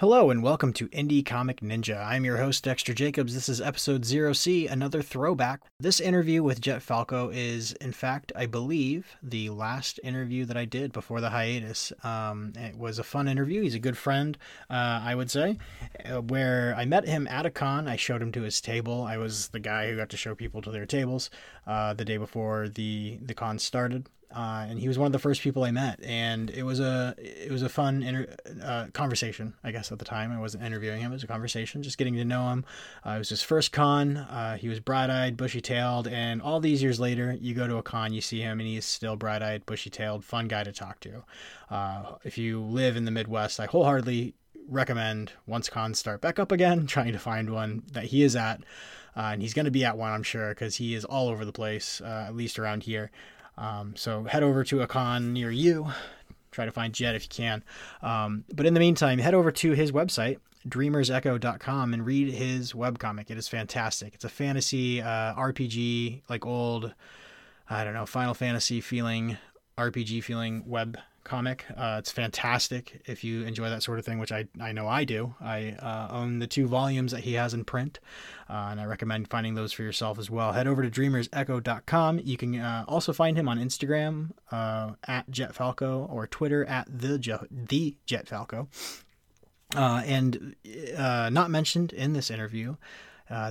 Hello and welcome to Indie Comic Ninja. I'm your host, Dexter Jacobs. This is episode 0C, another throwback. This interview with Jet Falco is, in fact, I believe, the last interview that I did before the hiatus. Um, it was a fun interview. He's a good friend, uh, I would say. Uh, where I met him at a con, I showed him to his table. I was the guy who got to show people to their tables uh, the day before the, the con started uh, and he was one of the first people I met, and it was a it was a fun inter- uh, conversation. I guess at the time I wasn't interviewing him; it was a conversation, just getting to know him. Uh, it was his first con. Uh, he was bright-eyed, bushy-tailed, and all these years later, you go to a con, you see him, and he's still bright-eyed, bushy-tailed, fun guy to talk to. Uh, if you live in the Midwest, I wholeheartedly recommend once cons start back up again, trying to find one that he is at. Uh, and he's going to be at one, I'm sure, because he is all over the place, at least around here. Um, so head over to a con near you. Try to find Jet if you can. Um, but in the meantime, head over to his website, dreamersecho.com, and read his webcomic. It is fantastic. It's a fantasy uh, RPG, like old, I don't know, Final Fantasy feeling, RPG feeling web comic. Uh, it's fantastic if you enjoy that sort of thing, which I, I know I do. I uh, own the two volumes that he has in print, uh, and I recommend finding those for yourself as well. Head over to dreamersecho.com. You can uh, also find him on Instagram uh, at JetFalco or Twitter at the, the JetFalco. Uh, and not mentioned in this interview,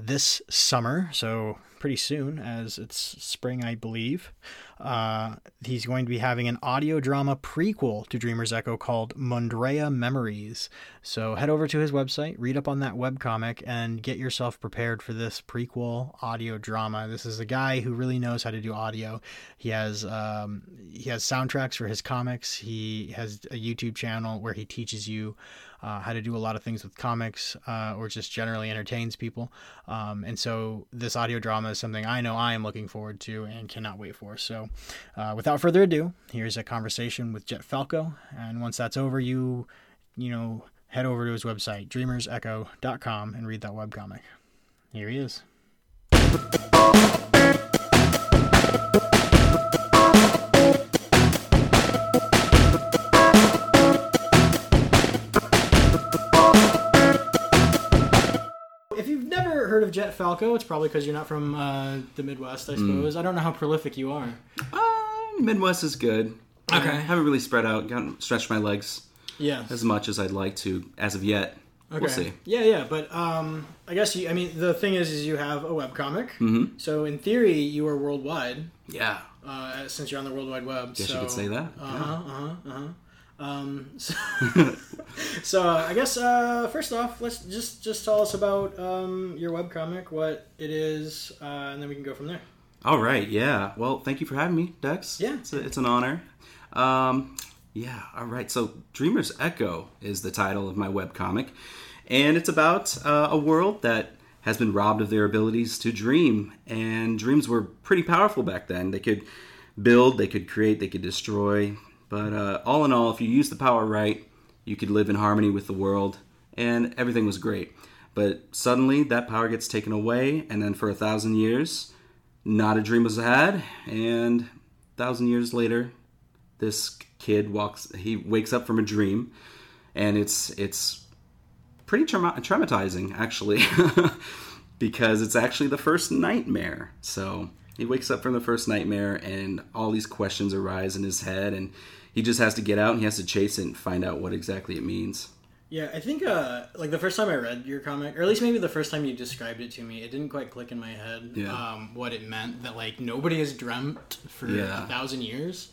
this summer, so pretty soon, as it's spring, I believe. Uh, he's going to be having an audio drama prequel to Dreamer's Echo called Mondrea Memories. So head over to his website, read up on that webcomic, and get yourself prepared for this prequel audio drama. This is a guy who really knows how to do audio. He has um, he has soundtracks for his comics. He has a YouTube channel where he teaches you uh, how to do a lot of things with comics uh, or just generally entertains people. Um, and so this audio drama is something I know I am looking forward to and cannot wait for. So uh, without further ado, here's a conversation with Jet Falco. And once that's over, you, you know, head over to his website, dreamersecho.com, and read that webcomic. Here he is. Heard of Jet Falco, it's probably because you're not from uh, the Midwest, I hmm. suppose. Mm. I don't know how prolific you are. Uh, Midwest is good. Okay. I haven't really spread out, gotten stretched my legs. Yeah. As much as I'd like to, as of yet. Okay. We'll see. Yeah, yeah, but um, I guess you. I mean, the thing is, is you have a web comic. Mm-hmm. So in theory, you are worldwide. Yeah. Uh, since you're on the World Wide Web. Guess so, you could say that. Uh huh. Uh huh. Uh huh. Um, so, so uh, I guess uh, first off, let's just just tell us about um, your webcomic, what it is, uh, and then we can go from there. All right. Yeah. Well, thank you for having me, Dex. Yeah. It's, a, it's an honor. Um, yeah. All right. So, Dreamer's Echo is the title of my webcomic, and it's about uh, a world that has been robbed of their abilities to dream. And dreams were pretty powerful back then. They could build, they could create, they could destroy, but uh, all in all, if you use the power right, you could live in harmony with the world, and everything was great. But suddenly, that power gets taken away, and then for a thousand years, not a dream was had, and a thousand years later, this kid walks. He wakes up from a dream, and it's it's pretty trauma- traumatizing actually, because it's actually the first nightmare. So he wakes up from the first nightmare, and all these questions arise in his head, and he just has to get out and he has to chase it and find out what exactly it means. Yeah, I think uh, like the first time I read your comic, or at least maybe the first time you described it to me, it didn't quite click in my head yeah. um, what it meant that like nobody has dreamt for yeah. a thousand years.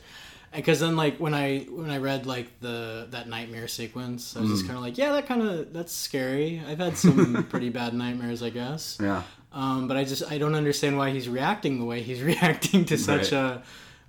Because then like when I when I read like the that nightmare sequence, I was mm. just kind of like, yeah, that kind of that's scary. I've had some pretty bad nightmares, I guess. Yeah. Um, but I just I don't understand why he's reacting the way he's reacting to such right. a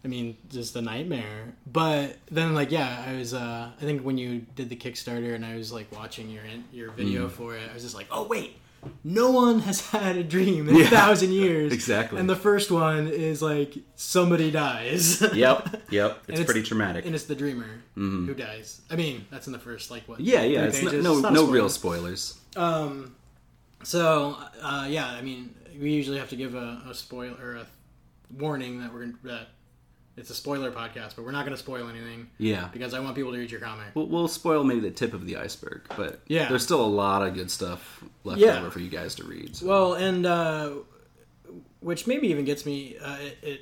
I mean, just a nightmare. But then, like, yeah, I was. Uh, I think when you did the Kickstarter and I was like watching your your video mm. for it, I was just like, oh wait, no one has had a dream in yeah, a thousand years. Exactly. And the first one is like somebody dies. yep. Yep. It's, it's, pretty traumatic. And it's the dreamer mm-hmm. who dies. I mean, that's in the first like what? Yeah, yeah. It's no no, it's no real spoilers. Um. So uh, yeah, I mean, we usually have to give a, a spoiler or a warning that we're gonna, that it's a spoiler podcast, but we're not going to spoil anything Yeah. because I want people to read your comic. We'll, we'll spoil maybe the tip of the iceberg, but Yeah. there's still a lot of good stuff left Yeah. over for you guys to read. so- Well, and uh, which maybe even gets me. Uh, it, it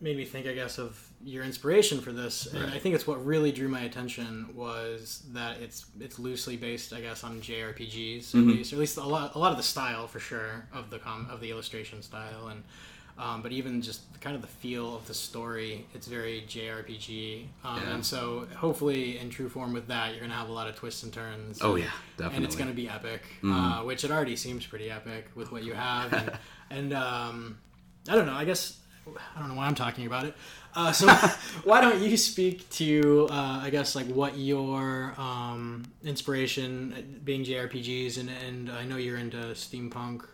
made me think, I guess, of your inspiration for this, and I think it's what really drew my attention was that it's it's loosely based, I guess, on JRPGs, at least, or at least a lot a lot of the style for sure of the com of the illustration style, and um, but even just kind of the feel of the story, it's very JRPG, um, Yeah. and so hopefully in true form with that, you're gonna have a lot of twists and turns. oh and- yeah, definitely. and it's going to be epic, uh, which it already seems pretty epic with what you have. And, and um, I don't know. I guess I don't know why I'm talking about it. Uh, so why don't you speak to uh, I guess like what your um, inspiration uh, being JRPGs and and I know you're into steampunk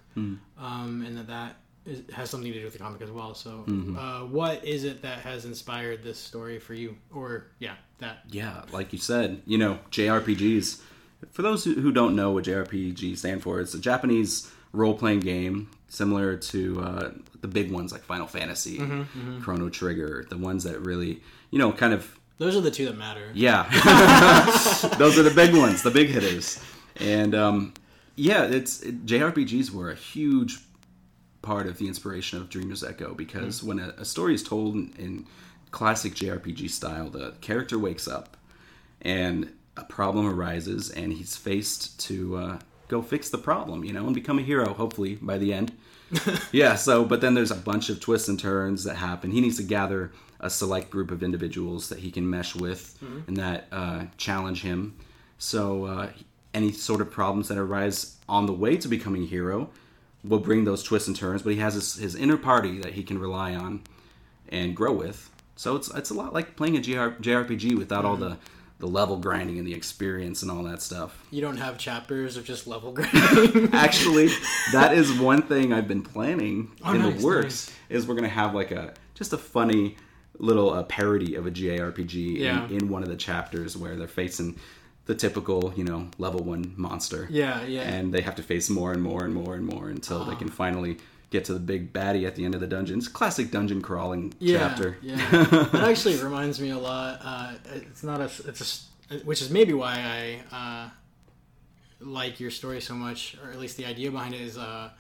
um, and that that is, has something to do with the comic as well. So uh, what is it that has inspired this story for you? Or yeah, that Yeah, like you said, you know, JRPGs. For those who who don't know what JRPG stand for, it's a Japanese role playing game similar to uh, the big ones like Final Fantasy, Chrono Trigger, the ones that really, you know, kind of those are the two that matter. yeah, those are the big ones, the big hitters, and um, yeah, it's it, JRPGs were a huge part of the inspiration of Dreamers Echo because when a, a story is told in, in classic JRPG style, the character wakes up and a problem arises, and he's faced to uh, go fix the problem, you know, and become a hero. Hopefully by the end. yeah. So, but then there's a bunch of twists and turns that happen. He needs to gather a select group of individuals that he can mesh with and that uh, challenge him. So, uh, any sort of problems that arise on the way to becoming a hero will bring those twists and turns. But he has his, his inner party that he can rely on and grow with. So it's it's a lot like playing a JR, JRPG without all the the level grinding and the experience and all that stuff. You don't have chapters of just level grinding. Actually, that is one thing I've been planning Oh, in nice, the works. Is we're gonna have like a just a funny little uh, parody of a JRPG Yeah. in, in one of the chapters where they're facing the typical, you know, level one monster. Yeah, yeah. And they have to face more and more and more and more until they can finally get to the big baddie at the end of the dungeon. It's classic dungeon crawling yeah, chapter. Yeah, that actually reminds me a lot. Uh, it's not a. It's a. Which is maybe why I uh, like your story so much, or at least the idea behind it is uh,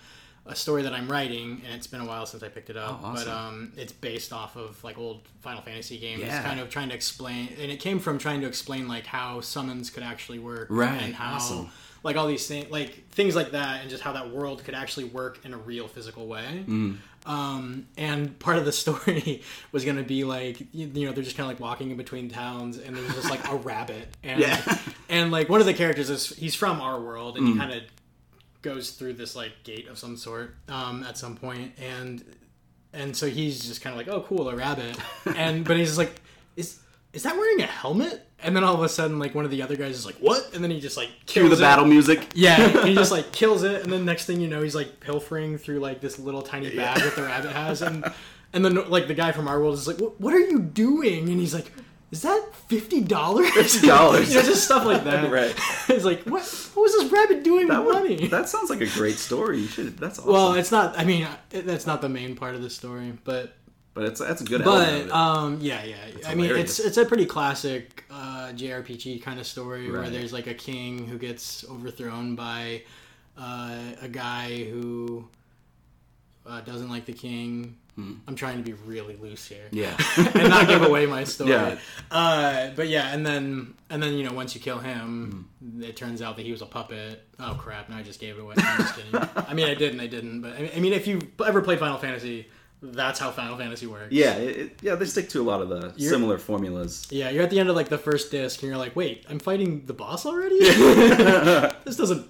a story that I'm writing, and it's been a while since I picked it up. Oh, awesome. But um, it's based off of like old Final Fantasy games, Yeah. kind of trying to explain, and it came from trying to explain like how summons could actually work, Right, And how. awesome. Like all these things, like things like that, and just how that world could actually work in a real physical way. Mm. Um, and part of the story was going to be like, you, you know, they're just kind of like walking in between towns, and there's just like a rabbit, and Yeah. and like one of the characters is he's from our world, and he kind of goes through this like gate of some sort um, at some point, and and so he's just kind of like, oh, cool, a rabbit, and but he's just like, is is that wearing a helmet? And then all of a sudden, like one of the other guys is like, what? And then he just like Cue kills the it. battle music. Yeah, he just like kills it, and then next thing you know, he's like pilfering through like this little tiny bag that the rabbit has, and and then like the guy from our world is like, "What, are you doing?" And he's like, "Is that fifty dollars? $50. you know, just stuff like that. Right. It's like, what? What was this rabbit doing That, with would- money? that sounds like a great story. You should. That's awesome. well, it's not. I mean, it, that's not the main part of the story, but but it's that's a good but um, yeah, yeah. I mean, it's it's a pretty classic uh, JRPG kind of story where there's like a king who gets overthrown by uh, a guy who uh, doesn't like the king. I'm trying to be really loose here, Hmm. yeah. and not give away my story. Yeah. Uh, but yeah, and then and then you know once you kill him, it turns out that he was a puppet. Oh crap! Now I just gave it away. I'm just kidding. I mean, I didn't. I didn't. But I mean, if you ever played Final Fantasy, that's how Final Fantasy works. Yeah, it, yeah, they stick to a lot of the You're- similar formulas. Yeah, you're at the end of like the first disc, and you're like, "Wait, I'm fighting the boss already? this doesn't."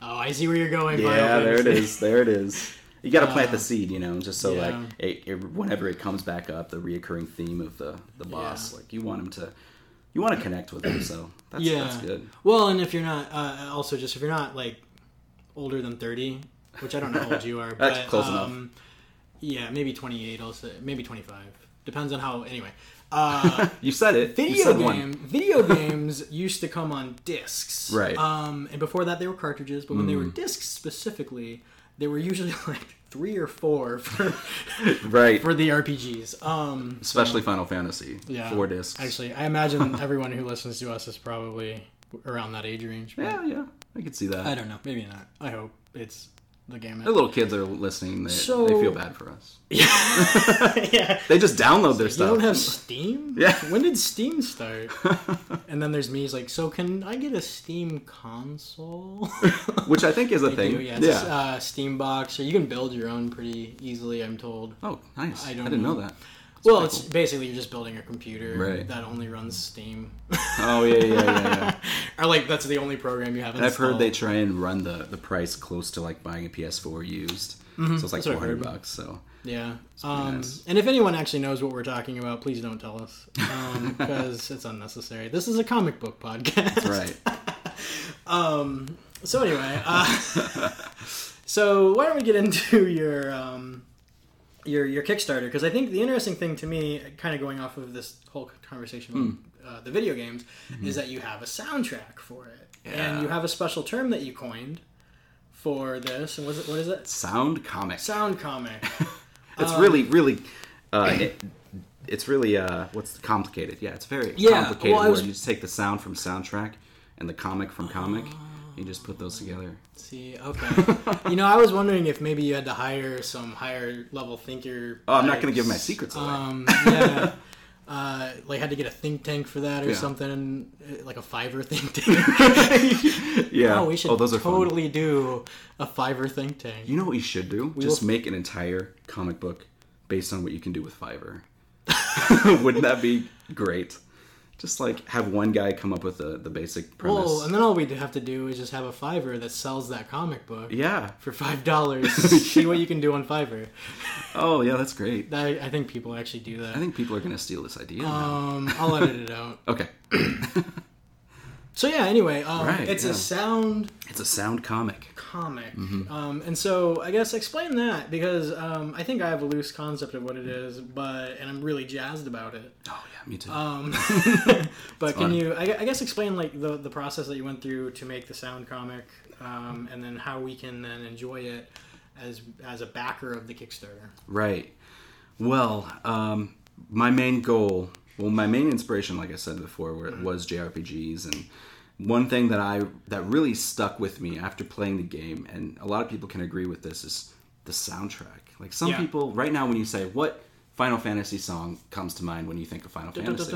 Oh, I see where you're going. Yeah, there it is. There it is. You got to plant the seed, you know, just so yeah. like it, it, whenever it comes back up, the reoccurring theme of the the boss, Yeah. like you want him to, you want to connect with him. So that's Yeah, that's good. Well, and if you're not, uh, also just if you're not like older than 30, which I don't know how old you are, That's but close enough. Yeah, maybe 28. Also, maybe 25. Depends on how. Anyway, uh, You said it. video said game video games used to come on discs Right. um and before that they were cartridges but when they were discs specifically they were usually like three or four for right. for the RPGs. Um, Especially Final Fantasy. yeah, Four discs. Actually, I imagine everyone who listens to us is probably around that age range. yeah, yeah. I could see that. I don't know. Maybe not. I hope it's the game. the little kids are listening. They, So- they feel bad for us. yeah. They just download their You stuff. don't have Steam? Yeah. When did Steam start? and then there's me. He's like, so can I get a Steam console? Which I think is a thing. do, yeah. It's a uh, Steam box, or you can build your own pretty easily. I'm told. Oh, nice. I I, don't didn't know, know. that. Well, it's cool. basically you're just building a computer Right. that only runs Steam, Oh yeah, yeah, yeah, yeah. or like that's the only program you have. And I've heard they try and run the, the price close to like buying a PS4 used. So it's like Mm-hmm. That's what I four hundred bucks. So Yeah. Um, nice. And if anyone actually knows what we're talking about, please don't tell us because it's unnecessary. This is a comic book podcast. right. um, So anyway, uh, so why don't we get into your um, your your Kickstarter? Because I think the interesting thing to me, kind of going off of this whole conversation Hmm. about uh, the video games, is that you have a soundtrack for it, and Mm-hmm. You have a special term that you coined for this. And was it what is it? Sound comic. Sound comic. It's Um, really, really, uh, it, it's really uh, what's complicated. Yeah, it's very Yeah, complicated. well, was- you just take the sound from soundtrack and the comic from comic. You just put those together. See, okay. you know, I was wondering if maybe you had to hire some higher level thinker. Oh, I'm not going to give my secrets away. Um, yeah. Uh, like had to get a think tank for that or Yeah. something, uh, like a Fiverr think tank. yeah. oh, we should oh, those are fun. totally do a Fiverr think tank. You know what you should do? Just will- make an entire comic book based on what you can do with Fiverr. Wouldn't that be great? Just like have one guy come up with the, the basic premise. Well, and then all we'd have to do is just have a Fiverr that sells that comic book yeah. for five dollars. See what you can do on Fiverr. Oh, yeah, that's great. I, I think people actually do that. I think people are going to steal this idea. Um, I'll edit it out. Okay. So yeah. Anyway, um, Right, it's yeah. a sound It's a sound comic. Comic. Mm-hmm. Um, and so I guess explain that because um, I think I have a loose concept of what it is, but and I'm really jazzed about it. Oh, yeah, me too. Um, but can fun. you, I, I guess, explain like the the process that you went through to make the sound comic, um, and then how we can then enjoy it as as a backer of the Kickstarter. Right. Well, um, my main goal, well, my main inspiration, like I said before, were, was JRPGs, and one thing that I that really stuck with me after playing the game, and a lot of people can agree with this, is the soundtrack. Like some Yeah. people, right now, when you say what Final Fantasy song comes to mind when you think of Final Fantasy,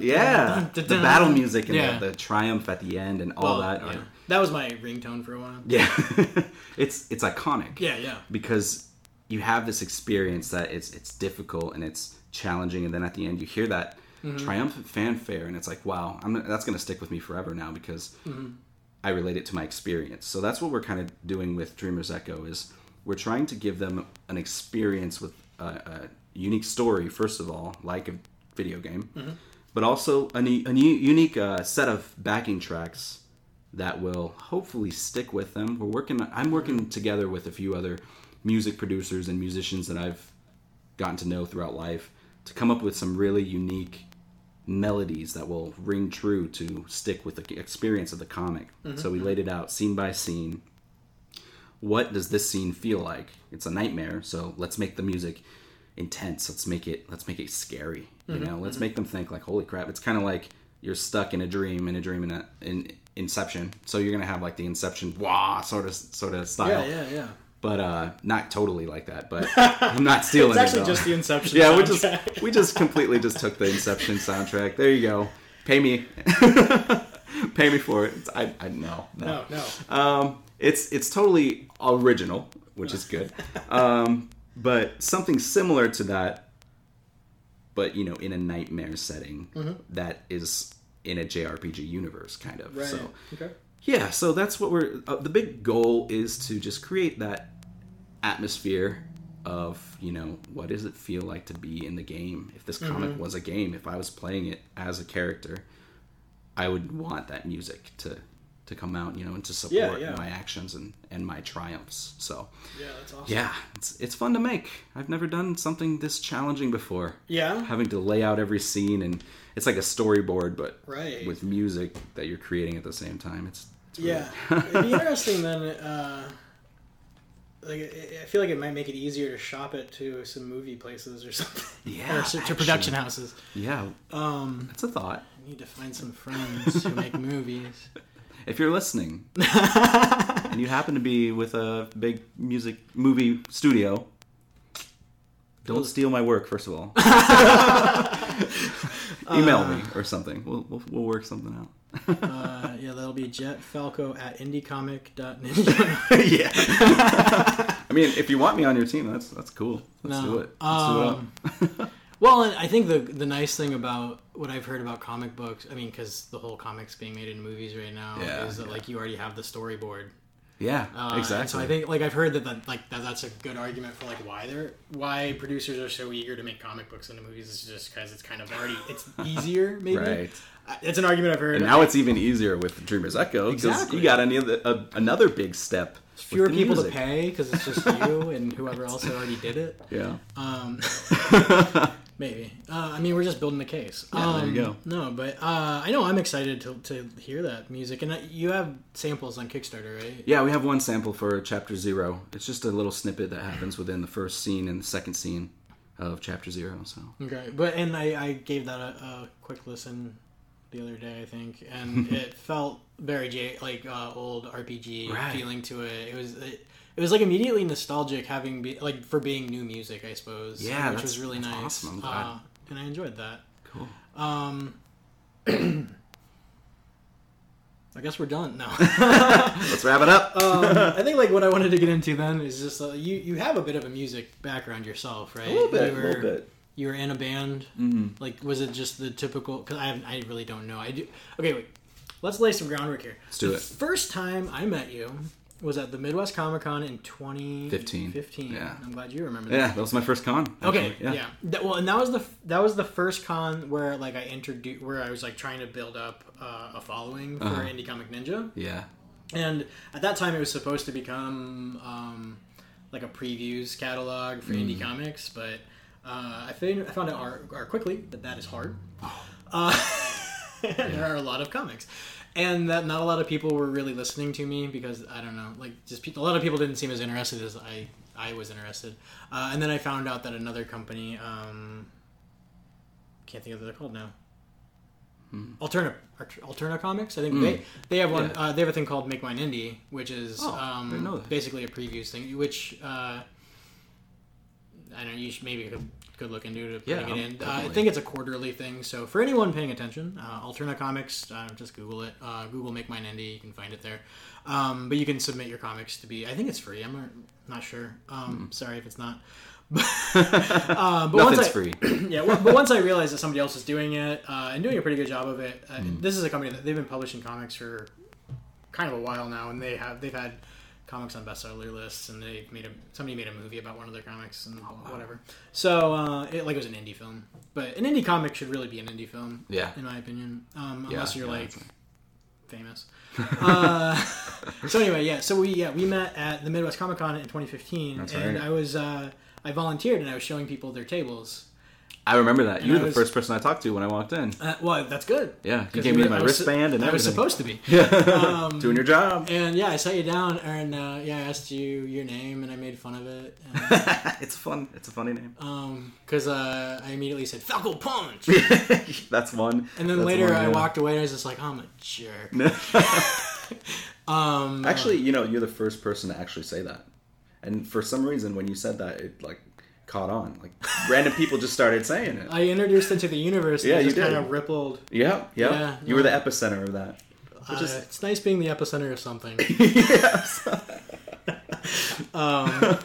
yeah, the battle music and Yeah. the, the triumph at the end and all Well, that. yeah. Are, That was my ringtone for a while. yeah, it's it's iconic Yeah, yeah. because you have this experience that it's it's difficult and it's challenging, and then at the end you hear that Mm-hmm. triumphant fanfare, and it's like, wow, I'm that's gonna stick with me forever now because Mm-hmm. I relate it to my experience. So that's what we're kind of doing with Dreamers Echo is we're trying to give them an experience with a, a unique story, first of all, like a video game, Mm-hmm. but also a, a new, unique uh, set of backing tracks that will hopefully stick with them. We're working. I'm working together with a few other music producers and musicians that I've gotten to know throughout life to come up with some really unique melodies that will ring true to stick with the experience of the comic. Mm-hmm. So we laid it out scene by scene. What does this scene feel like? It's a nightmare, so let's make the music intense. Let's make it let's make it scary. You mm-hmm. know, let's mm-hmm. make them think like, holy crap! It's kind of like you're stuck in a dream, in a dream in a in Inception. So you're gonna have like the Inception wah sort of sort of style Yeah, yeah, yeah. But uh not totally like that but i'm not stealing It's actually it just the Inception. yeah we just we just completely just took the inception soundtrack there you go pay me pay me for it i i no no no, no. um it's it's totally original which is good um but something similar to that but you know in a nightmare setting that is in a jrpg universe kind of Right. so okay. yeah, so that's what we're. Uh, the big goal is to just create that atmosphere of you know what does it feel like to be in the game. If this comic Mm-hmm. was a game, if I was playing it as a character, I would want that music to to come out, you know, and to support yeah. my actions and and my triumphs. So Yeah, that's awesome. yeah, it's it's fun to make. I've never done something this challenging before. Yeah. Having to lay out every scene and it's like a storyboard, but Right. with music that you're creating at the same time. It's, it's really- Yeah, it'd be interesting then. Uh, like I feel like it might make it easier to shop it to some movie places or something. Yeah, or to actually. production houses. Yeah, Um, that's a thought. I need to find some friends who make movies. If you're listening and you happen to be with a big music movie studio, don't steal my work. First of all, email me or something. We'll, we'll we'll work something out. Uh, yeah, that'll be jetfalco at indiecomic.ninja. yeah. I mean, if you want me on your team, that's that's cool. Let's No. do it. Let's Um, do it. Well, and I think the the nice thing about what I've heard about comic books, I mean, because the whole comics being made in movies right now, Yeah, is that yeah. like you already have the storyboard. Yeah, Uh, exactly. So I think like I've heard that, that like that, that's a good argument for like why they're why producers are so eager to make comic books into movies. Is just because it's kind of already it's easier maybe. Right. Uh, It's an argument I've heard. and now it's even easier with Dreamers Echo because Exactly. you got any other, uh, another big step. fewer the people music. to pay because it's just you and whoever else already did it. Yeah. Um, maybe. Uh, I mean, we're just building the case. Yeah, there you Um, No, but uh, I know I'm excited to, to hear that music, and you have samples on Kickstarter, right? Yeah, we have one sample for Chapter Zero. It's just a little snippet that happens within the first scene and the second scene of Chapter Zero. So Okay, but and I, I gave that a, a quick listen the other day, I think, and it felt very J, like uh, old RPG Right. feeling to it. It was it, it was like immediately nostalgic having be, like for being new music, I suppose. Yeah, which that's- was really nice. awesome. Uh, and I enjoyed that. cool. Um, I guess we're done now. Let's wrap it up. um, I think like what I wanted to get into then is just uh, you you have a bit of a music background yourself, right? a little bit. You A were, little bit. You were in a band. hmm Like, was it just the typical? Because I I really don't know. I do. Okay, wait. Let's lay some groundwork here. Let's do the it. First time I met you was at the Midwest Comic Con in 2015. 15. Yeah. I'm glad you remember that. Yeah, that was my first con. Okay, actually. yeah. That, well, and that was the that was the first con where like I introduced where I was like trying to build up uh, a following for Uh-huh. Indie Comic Ninja, Yeah. and at that time it was supposed to become um, like a previews catalog for Mm. indie comics, but uh, I found I found out ar- ar- quickly that that is hard. Oh. Uh, there are a lot of comics. And that not a lot of people were really listening to me because I don't know, like just people, a lot of people didn't seem as interested as I I was interested. Uh, and then I found out that another company, um, can't think of what they're called now. Alterna Alterna Comics. I think they they have one. Hmm. Yeah. Uh, they have a thing called Make Mine Indie, which is Oh, um, didn't know that. basically a previews thing. Which uh, I don't know. You should maybe could, could look into to Yeah, it in. Uh, I think it's a quarterly thing. So for anyone paying attention, uh, Alterna Comics, uh, just Google it. Uh, Google Make Mine Indie. You can find it there. Um, but you can submit your comics to be. I think it's free. I'm not, not sure. Um, Sorry if it's not. uh, but once. Nothing's I, free. yeah, well, but once I realized that somebody else is doing it uh, and doing a pretty good job of it, uh, Hmm. this is a company that they've been publishing comics for kind of a while now, and they have they've had comics on bestseller lists, and they've made a somebody made a movie about one of their comics and Oh, whatever. So uh, it like it was an indie film, but an indie comic should really be an indie film, Yeah. in my opinion, um, Yeah, unless you're yeah, like famous. uh, so anyway, yeah. So we yeah we met at the Midwest Comic Con in 2015, That's and right. I was uh, I volunteered and I was showing people their tables. I remember that. You And were I the was- first person I talked to when I walked in. Uh, well, that's good. Yeah, you gave me my was wristband and I was supposed to be. Yeah, Um, doing your job. And yeah, I sat you down, and uh, yeah, I asked you your name, and I made fun of it. Because it's fun. It's a funny name. Um, uh, I immediately said Falco Punch, That's one. and then That's later one, I yeah. walked away, and I was just like, I'm a jerk. Um, Actually, you know, you're the first person to actually say that. And for some reason, when you said that, it like caught on. Like random people just started saying it. I introduced it to the universe. Yeah, it you just kind of rippled. Yeah, yeah. Yeah, you were the epicenter of that. Uh, is it's nice being the epicenter of something. yes. Um,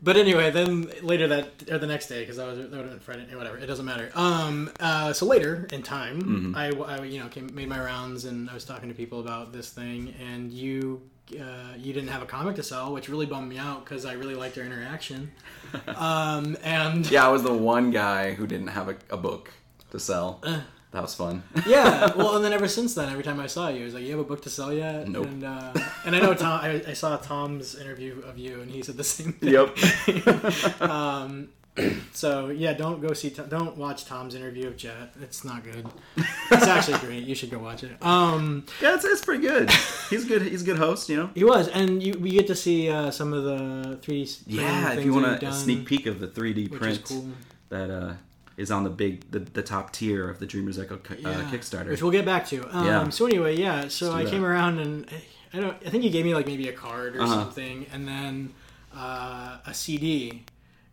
but anyway, then later that or the next day because that was that would have been Friday. Whatever, it doesn't matter. Um, uh, so later in time, Mm-hmm. I, I you know came, made my rounds and I was talking to people about this thing, and you. Uh, you didn't have a comic to sell, which really bummed me out because I really liked our interaction. Um, and yeah, I was the one guy who didn't have a, a book to sell. Uh. that was fun. yeah, well, and then ever since then, every time I saw you, I was like, "You have a book to sell yet?" Nope. And uh, and I know Tom. I, I saw Tom's interview of you, and he said the same thing. yep. um, so yeah, don't go see. Don't watch Tom's interview of Jet. It's not good. It's actually great. You should go watch it. Um, Yeah, it's, it's pretty good. He's good. He's a good host, you know. he was, and you we get to see uh, some of the 3D. Yeah, if you want a, sneak peek of the 3D print is cool. that uh, is on the big, the, the top tier of the Dreamers Echo uh, Yeah, Kickstarter. which we'll get back to. Um, Yeah. So anyway, yeah. So I do came that. around and I don't. I think he gave me like maybe a card or Uh-huh. something, and then uh, a CD.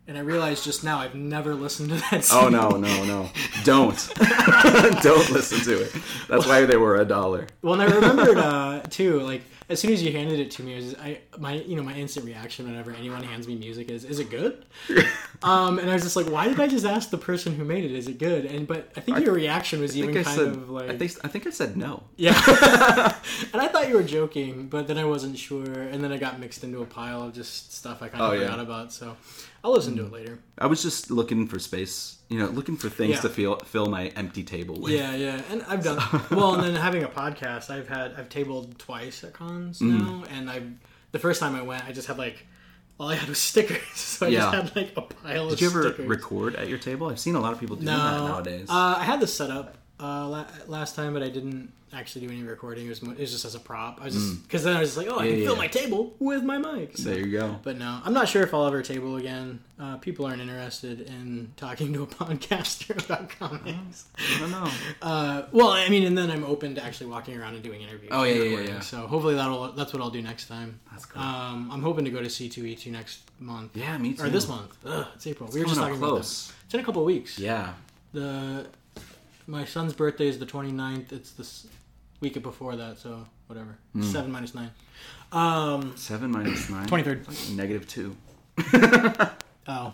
And I realized just now I've never listened to that. CD. Oh no, no, no! Don't, don't listen to it. That's why they were a dollar. Well, and I remembered uh, too, like as soon as you handed it to me, it was I my you know my instant reaction whenever anyone hands me music is, is it good? um, and I was just like, why did I just ask the person who made it, is it good? And but I think your reaction was I even I kind said. of like I think I think I said no. yeah. and I thought you were joking, but then I wasn't sure, and then I got mixed into a pile of just stuff I kind of Oh, yeah. forgot about. So I'll listen to it later. I was just looking for space, you know, looking for things Yeah. to fill fill my empty table with. Yeah, yeah, and I've done well. And then having a podcast, I've had I've tabled twice at cons Mm-hmm. now, and I the first time I went, I just had like all I had was stickers, so I Yeah. just had like a pile of stickers. Did you ever stickers. record at your table? I've seen a lot of people doing no, that nowadays. Uh, I had this set up uh, la- last time, but I didn't actually do any recording. It was, mo- it was just as a prop. I was just because then I was just like, oh, I. Yeah, can fill my table with my mic. So- there you go. But no, I'm not sure if I'll ever table again. Uh, people aren't interested in talking to a podcaster about comics. I don't know. Uh, well, I mean, and then I'm open to actually walking around and doing interviews. Oh, yeah, and yeah, yeah, recording. yeah. So hopefully that'll that's what I'll do next time. That's cool. Um, I'm hoping to go to C2E2 next month. yeah, me too. Or this month. Ugh, it's April. we were just coming talking about close. that. It's in a couple of weeks. Yeah. The my son's birthday is the 29th. It's this week before that, so whatever. Hmm. Seven minus nine. Um, Seven minus nine. 23rd. Negative two. Oh,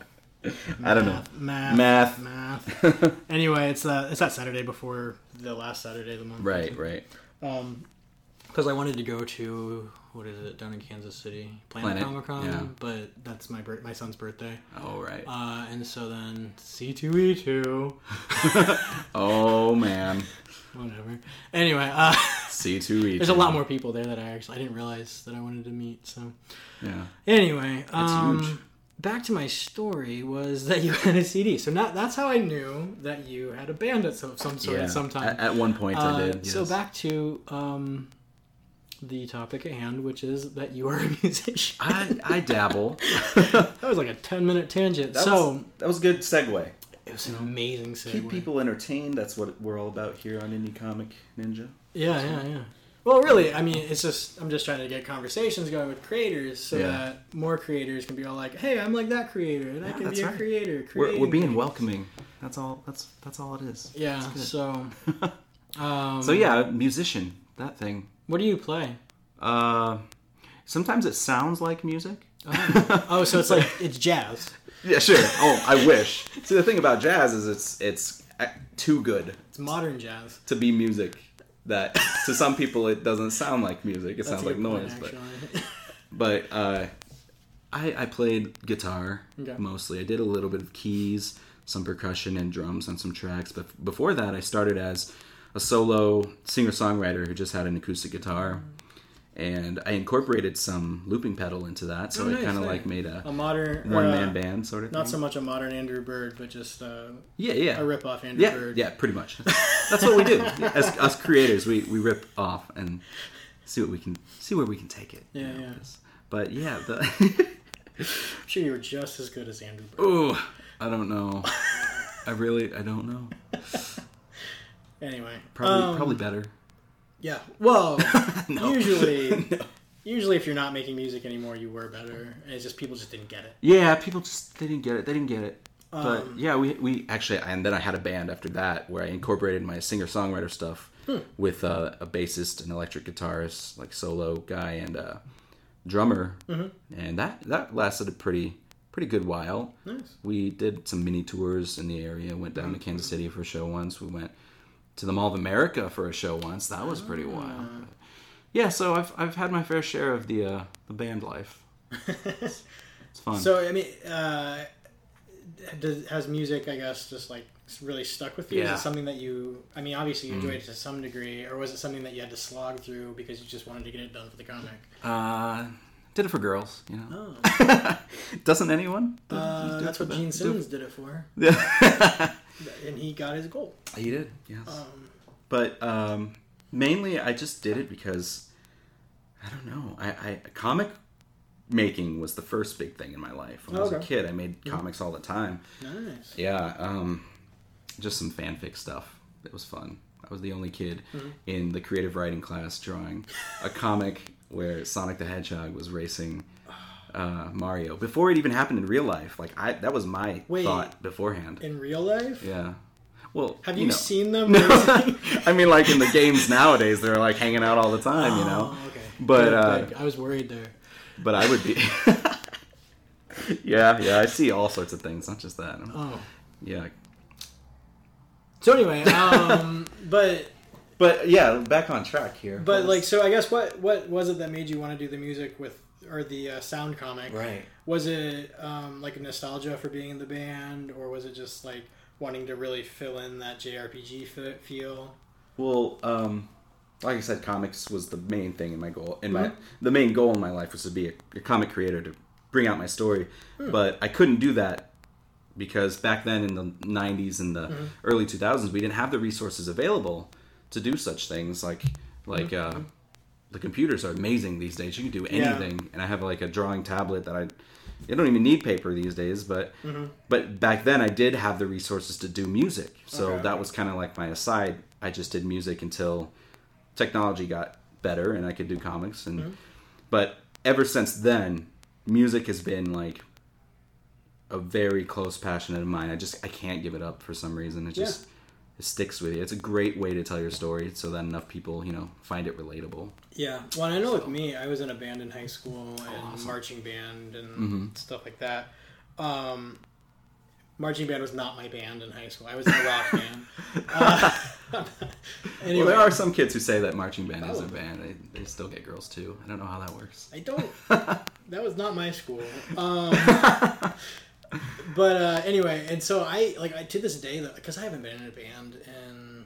I don't know. math, Math. math. anyway, it's uh, it's that Saturday before the last Saturday of the month. Right, right. Um, because I wanted to go to what is it down in Kansas City, Planet, Planet, Comic Con, yeah. but that's my bir- my son's birthday. Oh, right. Uh, and so then C two E two. Oh man. whatever. Anyway, uh, C2E. there's a lot more people there that I actually I didn't realize that I wanted to meet. So Yeah. anyway, um, huge. back to my story was that you had a CD. So not, that's how I knew that you had a band at some, some sort yeah. at some time. At, at one point, Uh, I did. So back to um, the topic at hand, which is that you are a musician. I, I dabble. that was like a ten minute tangent. That so was, that was a good segue. it was an amazing segue. Keep people entertained. That's what we're all about here on Indie Comic Ninja. Yeah, yeah, yeah. Well, really, I mean, it's just I'm just trying to get conversations going with creators so Yeah. that more creators can be all like, "Hey, I'm like that creator, and I can be a right. creator." We're, we're being things." welcoming. That's all. That's that's all it is. Yeah. So, um, So yeah, musician. That thing. What do you play? Uh, sometimes it sounds like music. Oh, so it's like it's jazz. Yeah, sure. Oh, I wish. See, the thing about jazz is it's it's uh, too good It's modern jazz. to be music. That to some people it doesn't sound like music. It That's sounds like good point, noise. But but uh, I I played guitar Okay. mostly. I did a little bit of keys, some percussion, and drums on some tracks. But before that, I started as a solo singer songwriter who just had an acoustic guitar. And I incorporated some looping pedal into that, so Oh, it nice, kind of nice. like made a a modern one uh, man band sort of. Not thing. so much a modern Andrew Bird, but just uh, Yeah, yeah. a rip off Andrew Yeah, Bird. yeah, pretty much. That's what we do. As us creators, we, we rip off and see what we can see where we can take it. you Yeah, know, yeah. But yeah, the I'm sure you were just as good as Andrew Bird. oh, I don't know. I really I don't know. Anyway, Probably um, probably better. Yeah. Well, No. usually, No. usually if you're not making music anymore, you were better. And it's just people just didn't get it. Yeah, people just they didn't get it. They didn't get it. But Um, yeah, we we actually and then I had a band after that where I incorporated my singer songwriter stuff Hmm. with uh, a bassist, an electric guitarist, like solo guy, and a drummer, Mm-hmm. and that that lasted a pretty pretty good while. Nice. We did some mini tours in the area. Went down to Kansas City for a show once. We went to the Mall of America for a show once. That was pretty Ah. wild. Yeah, so I've I've had my fair share of the uh, the band life. It's fun. So I mean, uh, does, has music, I guess, just like really stuck with you? Yeah. Mm. Is it something that you? I mean, obviously you enjoyed it to some degree, or was it something that you had to slog through because you just wanted to get it done for the comic? Uh, Did it for girls, you know. Oh. Doesn't anyone? Uh, that's what. Gene Simmons did it for, Yeah. And he got his goal. he did, yes. Um, but um, mainly, I just did it because I don't know. I, I comic making was the first big thing in my life. When I was a kid, I made comics all the time. nice. Yeah, um, just some fanfic stuff. It was fun. I was the only kid in the creative writing class drawing a comic where Sonic the Hedgehog was racing uh, Mario before it even happened in real life. Like I, that was my Wait. thought beforehand. In real life, Yeah. Well, have you, know. seen them? No. I mean, like in the games nowadays, they're like hanging out all the time, you know. Oh, okay. But, uh. I was worried there. But I would be. yeah, yeah, I see all sorts of things, not just that. Oh. Yeah, So anyway, um, but but yeah, back on track here. but like so, I guess what what was it that made you want to do the music with or the uh, sound comic? right. Was it um, like a nostalgia for being in the band, or was it just like wanting to really fill in that JRPG fe- feel? Well, um, like I said, comics was the main thing in my goal. In my the main goal in my life was to be a, a comic creator to bring out my story, but I couldn't do that because back then in the '90s and the early 2000s, we didn't have the resources available to do such things. Like like uh, the computers are amazing these days. You can do Yeah. anything, and I have like a drawing tablet that I. I don't even need paper these days, but mm-hmm. but back then I did have the resources to do music, so Okay. that was kind of like my aside. I just did music until technology got better and I could do comics, and mm-hmm. but ever since then, music has been like a very close passion of mine. I just I can't give it up for some reason. It just it sticks with you. It's a great way to tell your story so that enough people you know find it relatable. Yeah. Well, I know with me, I was in a band in high school and marching band and Mm-hmm. stuff like that. Um, marching band was not my band in high school. I was in a rock band. Uh, anyway, Well, there are some kids who say that marching band is a band. They, they still get girls too. I don't know how that works. I don't. that was not my school. Um, but uh, anyway, and so I like I, to this day because I haven't been in a band in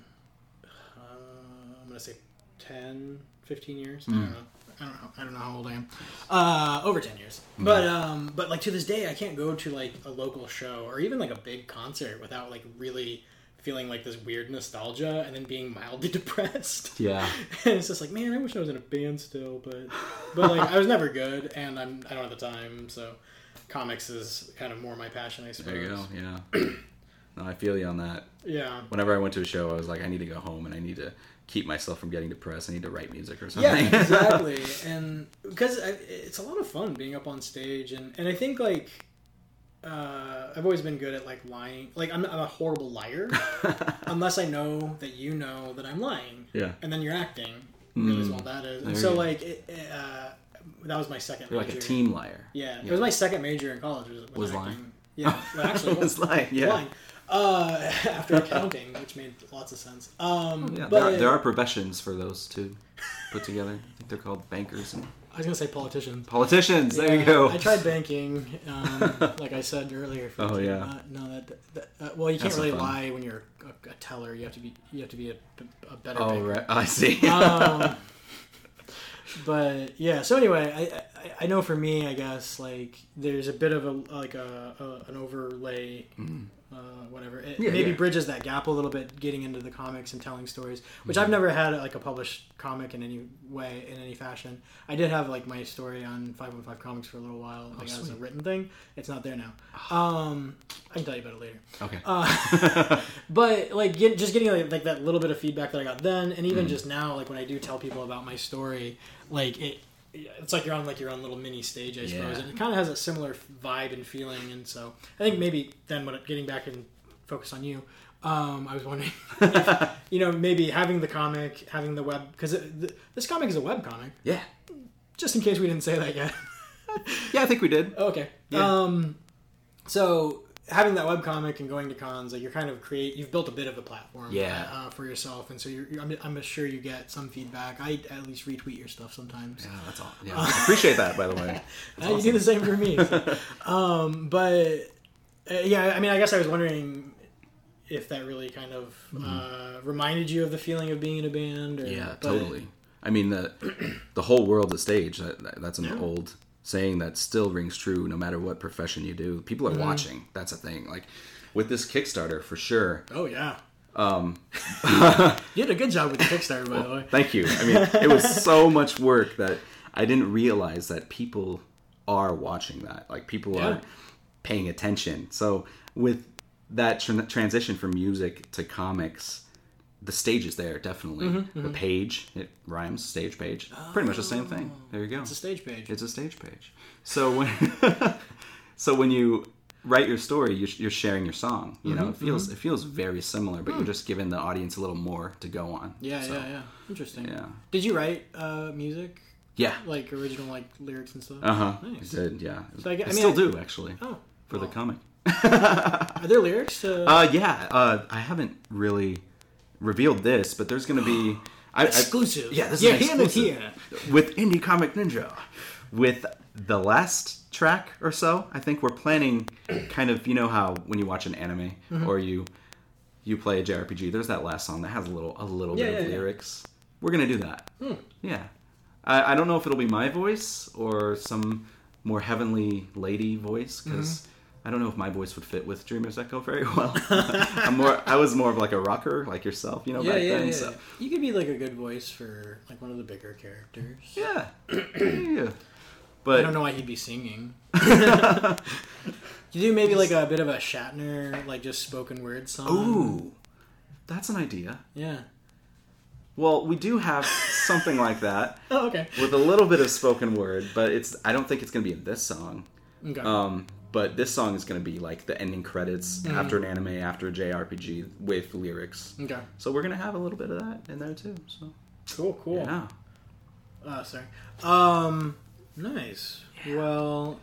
uh, I'm gonna say 10, 15 years. I don't know. I don't know. I don't know how old I am. Uh, over ten years. But um, but like to this day, I can't go to like a local show or even like a big concert without like really feeling like this weird nostalgia and then being mildly depressed. Yeah. and it's just like, man, I wish I was in a band still, but but like I was never good, and I'm I don't have the time, so comics is kind of more my passion, I suppose. There you go. Yeah. no, I feel you on that. Yeah. Whenever I went to a show, I was like, I need to go home and I need to keep myself from getting depressed. I need to write music or something. Yeah, exactly, and because it's a lot of fun being up on stage, and and I think like. Uh, I've always been good at like lying. Like I'm, I'm a horrible liar, unless I know that you know that I'm lying. yeah. and then you're acting. Realize what that is. And so like it, uh, that was my 2nd You're like major. a team liar. Yeah, it was my second major in college. Was, Was lying? Yeah, well, actually, It was lying, yeah. lying. Uh, after accounting, which made lots of sense. Um, Yeah, but there, are, there are professions for those two put together. I think they're called bankers and I was gonna say politicians. politicians. There you go. I tried banking, um, like I said earlier. Oh, yeah. Uh, no, that, that uh, well, you can't That's really lie when you're a, a teller. You have to be you have to be a, a better. Oh, banker. right. I see. um, but yeah so anyway I, I i know for me i guess like there's a bit of a like a, a an overlay mm. Uh, whatever it Mm. Yeah, maybe yeah. bridges that gap a little bit getting into the comics and telling stories which Mm-hmm. i've never had like a published comic in any way in any fashion i did have like my story on 515 comics for a little while like as a Oh, written thing it's not there now um i can tell you about it later okay. uh, but like get, just getting like, like that little bit of feedback that I got then, and Mm. even just now, like when I do tell people about my story, like it, it's like you're on like your own little mini stage, I suppose, and it kind of has a similar vibe and feeling. And so I think maybe then when it, getting back and focus on you, um, I was wondering, if, you know, maybe having the comic, having the web, because this comic is a web comic. yeah. Just in case we didn't say that yet. Yeah, I think we did. Okay. Yeah. Um, so having that webcomic and going to cons, like you're kind of create, you've built a bit of a platform, Yeah. uh, for yourself, and so you're, you're I'm, I'm sure you get some feedback. I at least retweet your stuff sometimes. Yeah, that's all. Yeah, I appreciate that, by the way. Uh, You do the same for me. so. um, but uh, yeah, I mean, I guess I was wondering if that really kind of uh, reminded you of the feeling of being in a band. Or, Mm-hmm. Yeah, but- totally. I mean the the whole world, the stage. That, that- that's an old saying that still rings true no matter what profession you do. People are Mm-hmm. watching. That's a thing. Like with this Kickstarter, for sure. Oh yeah. Um, You did a good job with the Kickstarter, by the way. Thank you. I mean, it was so much work that I didn't realize that people are watching that. Like people Yeah. are paying attention. So with that tran transition from music to comics, the stage is there definitely. Mm-hmm, The page it rhymes stage page. Pretty much the same thing. There you go. It's a stage page. It's a stage page. So when so when you write your story, you're, you're sharing your song. You Mm-hmm, know, it feels it feels very similar, but you're just giving the audience a little more to go on. Hmm. yeah, So, yeah, yeah. Interesting. Yeah. Did you write uh, music, Yeah. like original like lyrics and stuff? Uh huh. Nice. I did. Yeah. So I I, I still I- do actually Oh, for the comic. are there lyrics to? Uh, yeah. Uh, I haven't really revealed this, but there's gonna be I, I- exclusive. yeah, this You're is it exclusive. here. with Indie Comic Ninja. With the last track or so, I think we're planning kind of you know how when you watch an anime Mm-hmm. or you you play a JRPG, there's that last song that has a little a little Yeah, bit yeah, of yeah. Hmm. lyrics. We're gonna do that. Yeah. I, I don't know if it'll be my voice or some more heavenly lady voice because Mm-hmm. I don't know if my voice would fit with Dreamer's Echo very well. I'm more. I was more of like a rocker, like yourself, you know, Yeah, back yeah, then. yeah. So You could be like a good voice for like one of the bigger characters. yeah, yeah. I don't know why he'd be singing. you do maybe like a bit of a Shatner, like just spoken word song. ooh, that's an idea. Yeah. Well, we do have something like that Oh, okay. with a little bit of spoken word, but it's. I don't think it's gonna be in this song. Okay. Um, but this song is gonna be like the ending credits Mm. after an anime, after a JRPG with lyrics. okay. So we're gonna have a little bit of that in there too. So Cool. Cool. yeah. Oh, sorry. Um, nice. Yeah. Well,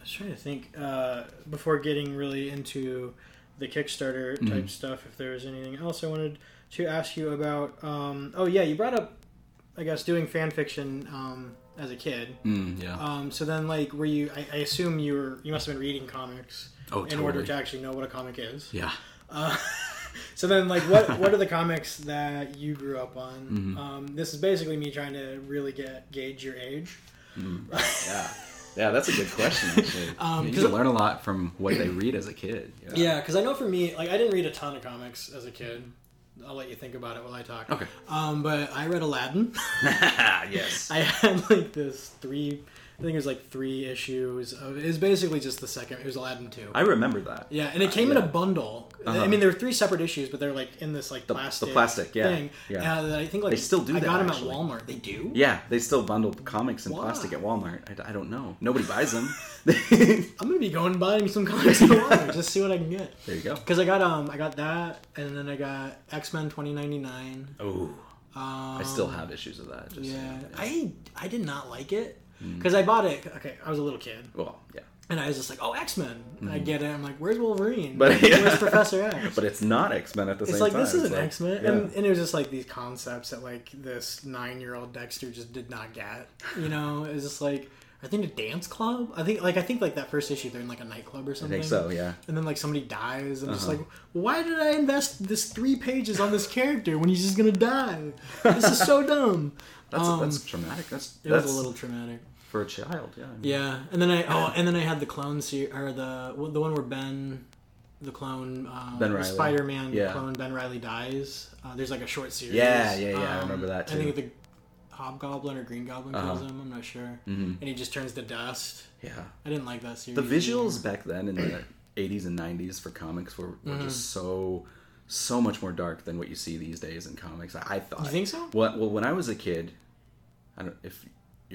I was trying to think uh, before getting really into the Kickstarter type Mm-hmm. stuff. If there was anything else I wanted to ask you about. Um, oh yeah, you brought up, I guess, doing fan fiction um, as a kid. Mm, yeah. Um, so then, like, were you? I, I assume you were. You must have been reading comics Oh, in order to actually know what a comic is. yeah. Uh, so then, like, what what are the comics that you grew up on? Mm-hmm. Um, this is basically me trying to really get gauge your age. Yeah. Yeah, that's a good question. Actually, Um, you can learn a lot from what they read as a kid. Yeah, because I know for me, like, I didn't read a ton of comics as a kid. I'll let you think about it while I talk. Okay. Um, but I read Aladdin. yes. I had like this three. I think it was like three issues. Of, it was basically just the second. It was Aladdin two. I remember that. Yeah, and it came in a bundle. I Uh-huh. mean, there were three separate issues, but they're like in this like the plastic, plastic, yeah, thing. yeah. And I think like They still do I that, got them actually. at Walmart. They do. Yeah, they still bundle comics in Why? plastic at Walmart. I, I don't know. Nobody buys them. I'm gonna be going buying some comics at Walmart just see what I can get. there you go. Because I got um I got that, and then I got X Men 2099. Oh, Um, I still have issues of that. Just, Yeah, I I did not like it because I bought it. Okay, I was a little kid, Well, yeah. and I was just like, "Oh, X Men!" I get it. I'm like, "Where's Wolverine? But- Where's Professor X?" But it's not X Men at the same time. it's same like time. this isn't so, X Men, yeah. and, and it was just like these concepts that like this nine year old Dexter just did not get. You know, it was just like I think a dance club. I think like I think like that first issue they're in like a nightclub or something. I think so. Yeah. And then like somebody dies, and I'm just Uh-huh. like, why did I invest this three pages on this character when he's just gonna die? This is so dumb. That's Um, that's traumatic. That's It that's was a little traumatic. For a child. Yeah. I mean, Yeah, and then I oh, and then I had the clone se- or the the one where Ben, the clone, uh, Ben the Reilly. Spider-Man Yeah. clone Ben Reilly dies. Uh, there's like a short series. Yeah, yeah, yeah, I Um, remember that too. I think the Hobgoblin or Green Goblin kills him. I'm not sure. Mhm. And he just turns to dust. Yeah. I didn't like that series. The visuals back then in the 80s and 90s for comics were, were Mm-hmm. just so so much more dark than what you see these days in comics. I, I thought. You think so? Well, well, when I was a kid, I don't if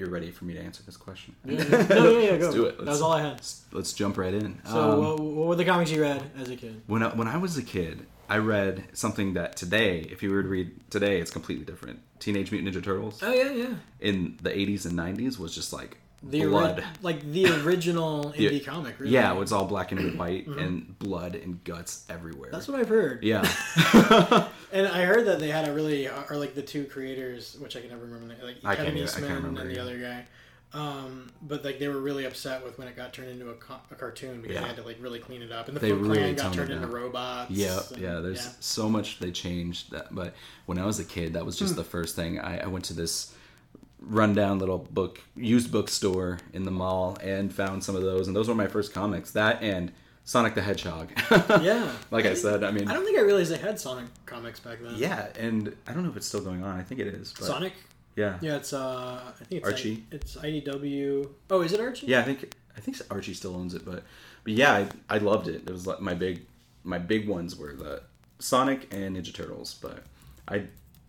you're ready for me to answer this question. no, yeah, yeah. Let's do it. That Let's, was all I had. let's jump right in. So, Um, what, what were the comics you read as a kid? when I, when I was a kid, I read something that today, if you were to read today, it's completely different. Teenage Mutant Ninja Turtles Oh yeah, yeah. in the 80s and 90s was just like The blood. ori- like the original Yeah. indie comic. Really. Yeah, it was all black and white and blood and guts everywhere. Mm-hmm. That's what I've heard. yeah. And I heard that they had a really, or like the two creators, which I can never remember, like I Kevin can't either- I Eastman can't remember, and the other guy. Um, but like they were really upset with when it got turned into a, co- a cartoon because Yeah. they had to like really clean it up, and the They Foot really Clan got turned into robots. Yeah, and- yeah. There's yeah. so much they changed that. But when I was a kid, that was Hmm. just the first thing. I, I went to this rundown little book used bookstore in the mall and found some of those, and those were my first comics. That and Sonic the Hedgehog. Yeah. like I said, I mean, I don't think I realized they had Sonic comics back then. yeah, and I don't know if it's still going on. I think it is. But Sonic? Yeah. Yeah, it's uh I think it's Archie? I, it's IDW. Oh, is it Archie? Yeah, I think I think Archie still owns it, but but yeah, I, I loved it. It was like my big my big ones were the Sonic and Ninja Turtles, but I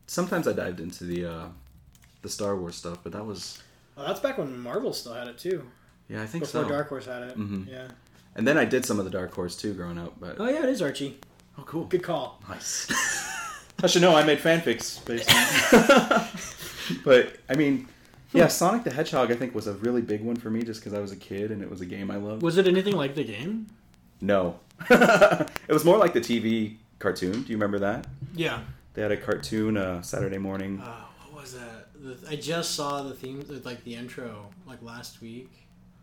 sometimes I dived into the uh the Star Wars stuff, but that was Oh, that's back when Marvel still had it too. yeah, I think so. Before so. Dark Horse had it. Mhm. Yeah. And then I did some of the Dark Horse too growing up, but Oh yeah, it is Archie. oh cool. Good call. Nice. I should know I made fanfics based on But I mean, yeah, Sonic the Hedgehog I think was a really big one for me just because I was a kid and it was a game I loved. Was it anything like the game? No. it was more like the TV cartoon. Do you remember that? Yeah. They had a cartoon uh, Saturday morning. Uh, what was that? The, I just saw the theme, like the intro, like last week.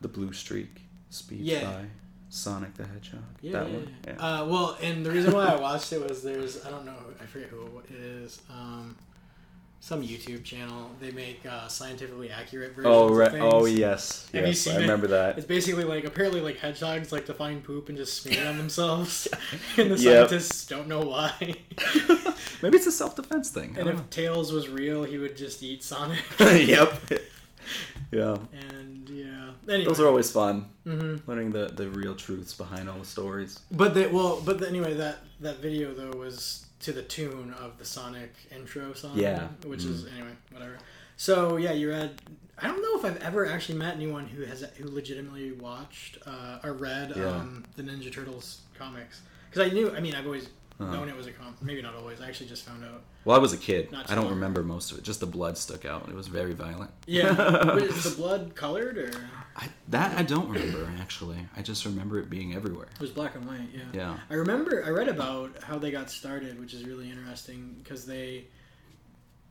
The Blue Streak, Speed Yeah. by Sonic the Hedgehog. Yeah. that yeah, one. yeah. Uh, well, and the reason why I watched it was there's I don't know I forget who it is. Um, some YouTube channel. They make uh, scientifically accurate versions. oh of right. things. Oh yes. Have you Yes, I it? remember that. It's basically like apparently like hedgehogs like to find poop and just smear it on themselves, and the Yep. scientists don't know why. Maybe it's a self defense thing. And if Tails was real, he would just eat Sonic. yep. Yeah. and yeah, anyway. Those are always fun. hmm Learning the, the real truths behind all the stories. But they well, but the, anyway, that that video though was to the tune of the Sonic intro song. Yeah. which is anyway whatever. So yeah, you read. I don't know if I've ever actually met anyone who has who legitimately watched uh, or read Yeah. um, the Ninja Turtles comics because I knew. I mean, I've always Uh-huh. known it was a comic. Maybe not always. I actually just found out. Well, I was a kid. I don't long. remember most of it. Just the blood stuck out. It was very violent. Yeah, But is the blood colored or I, that I don't remember actually. I just remember it being everywhere. it was black and white? Yeah. Yeah. I remember I read about how they got started, which is really interesting because they,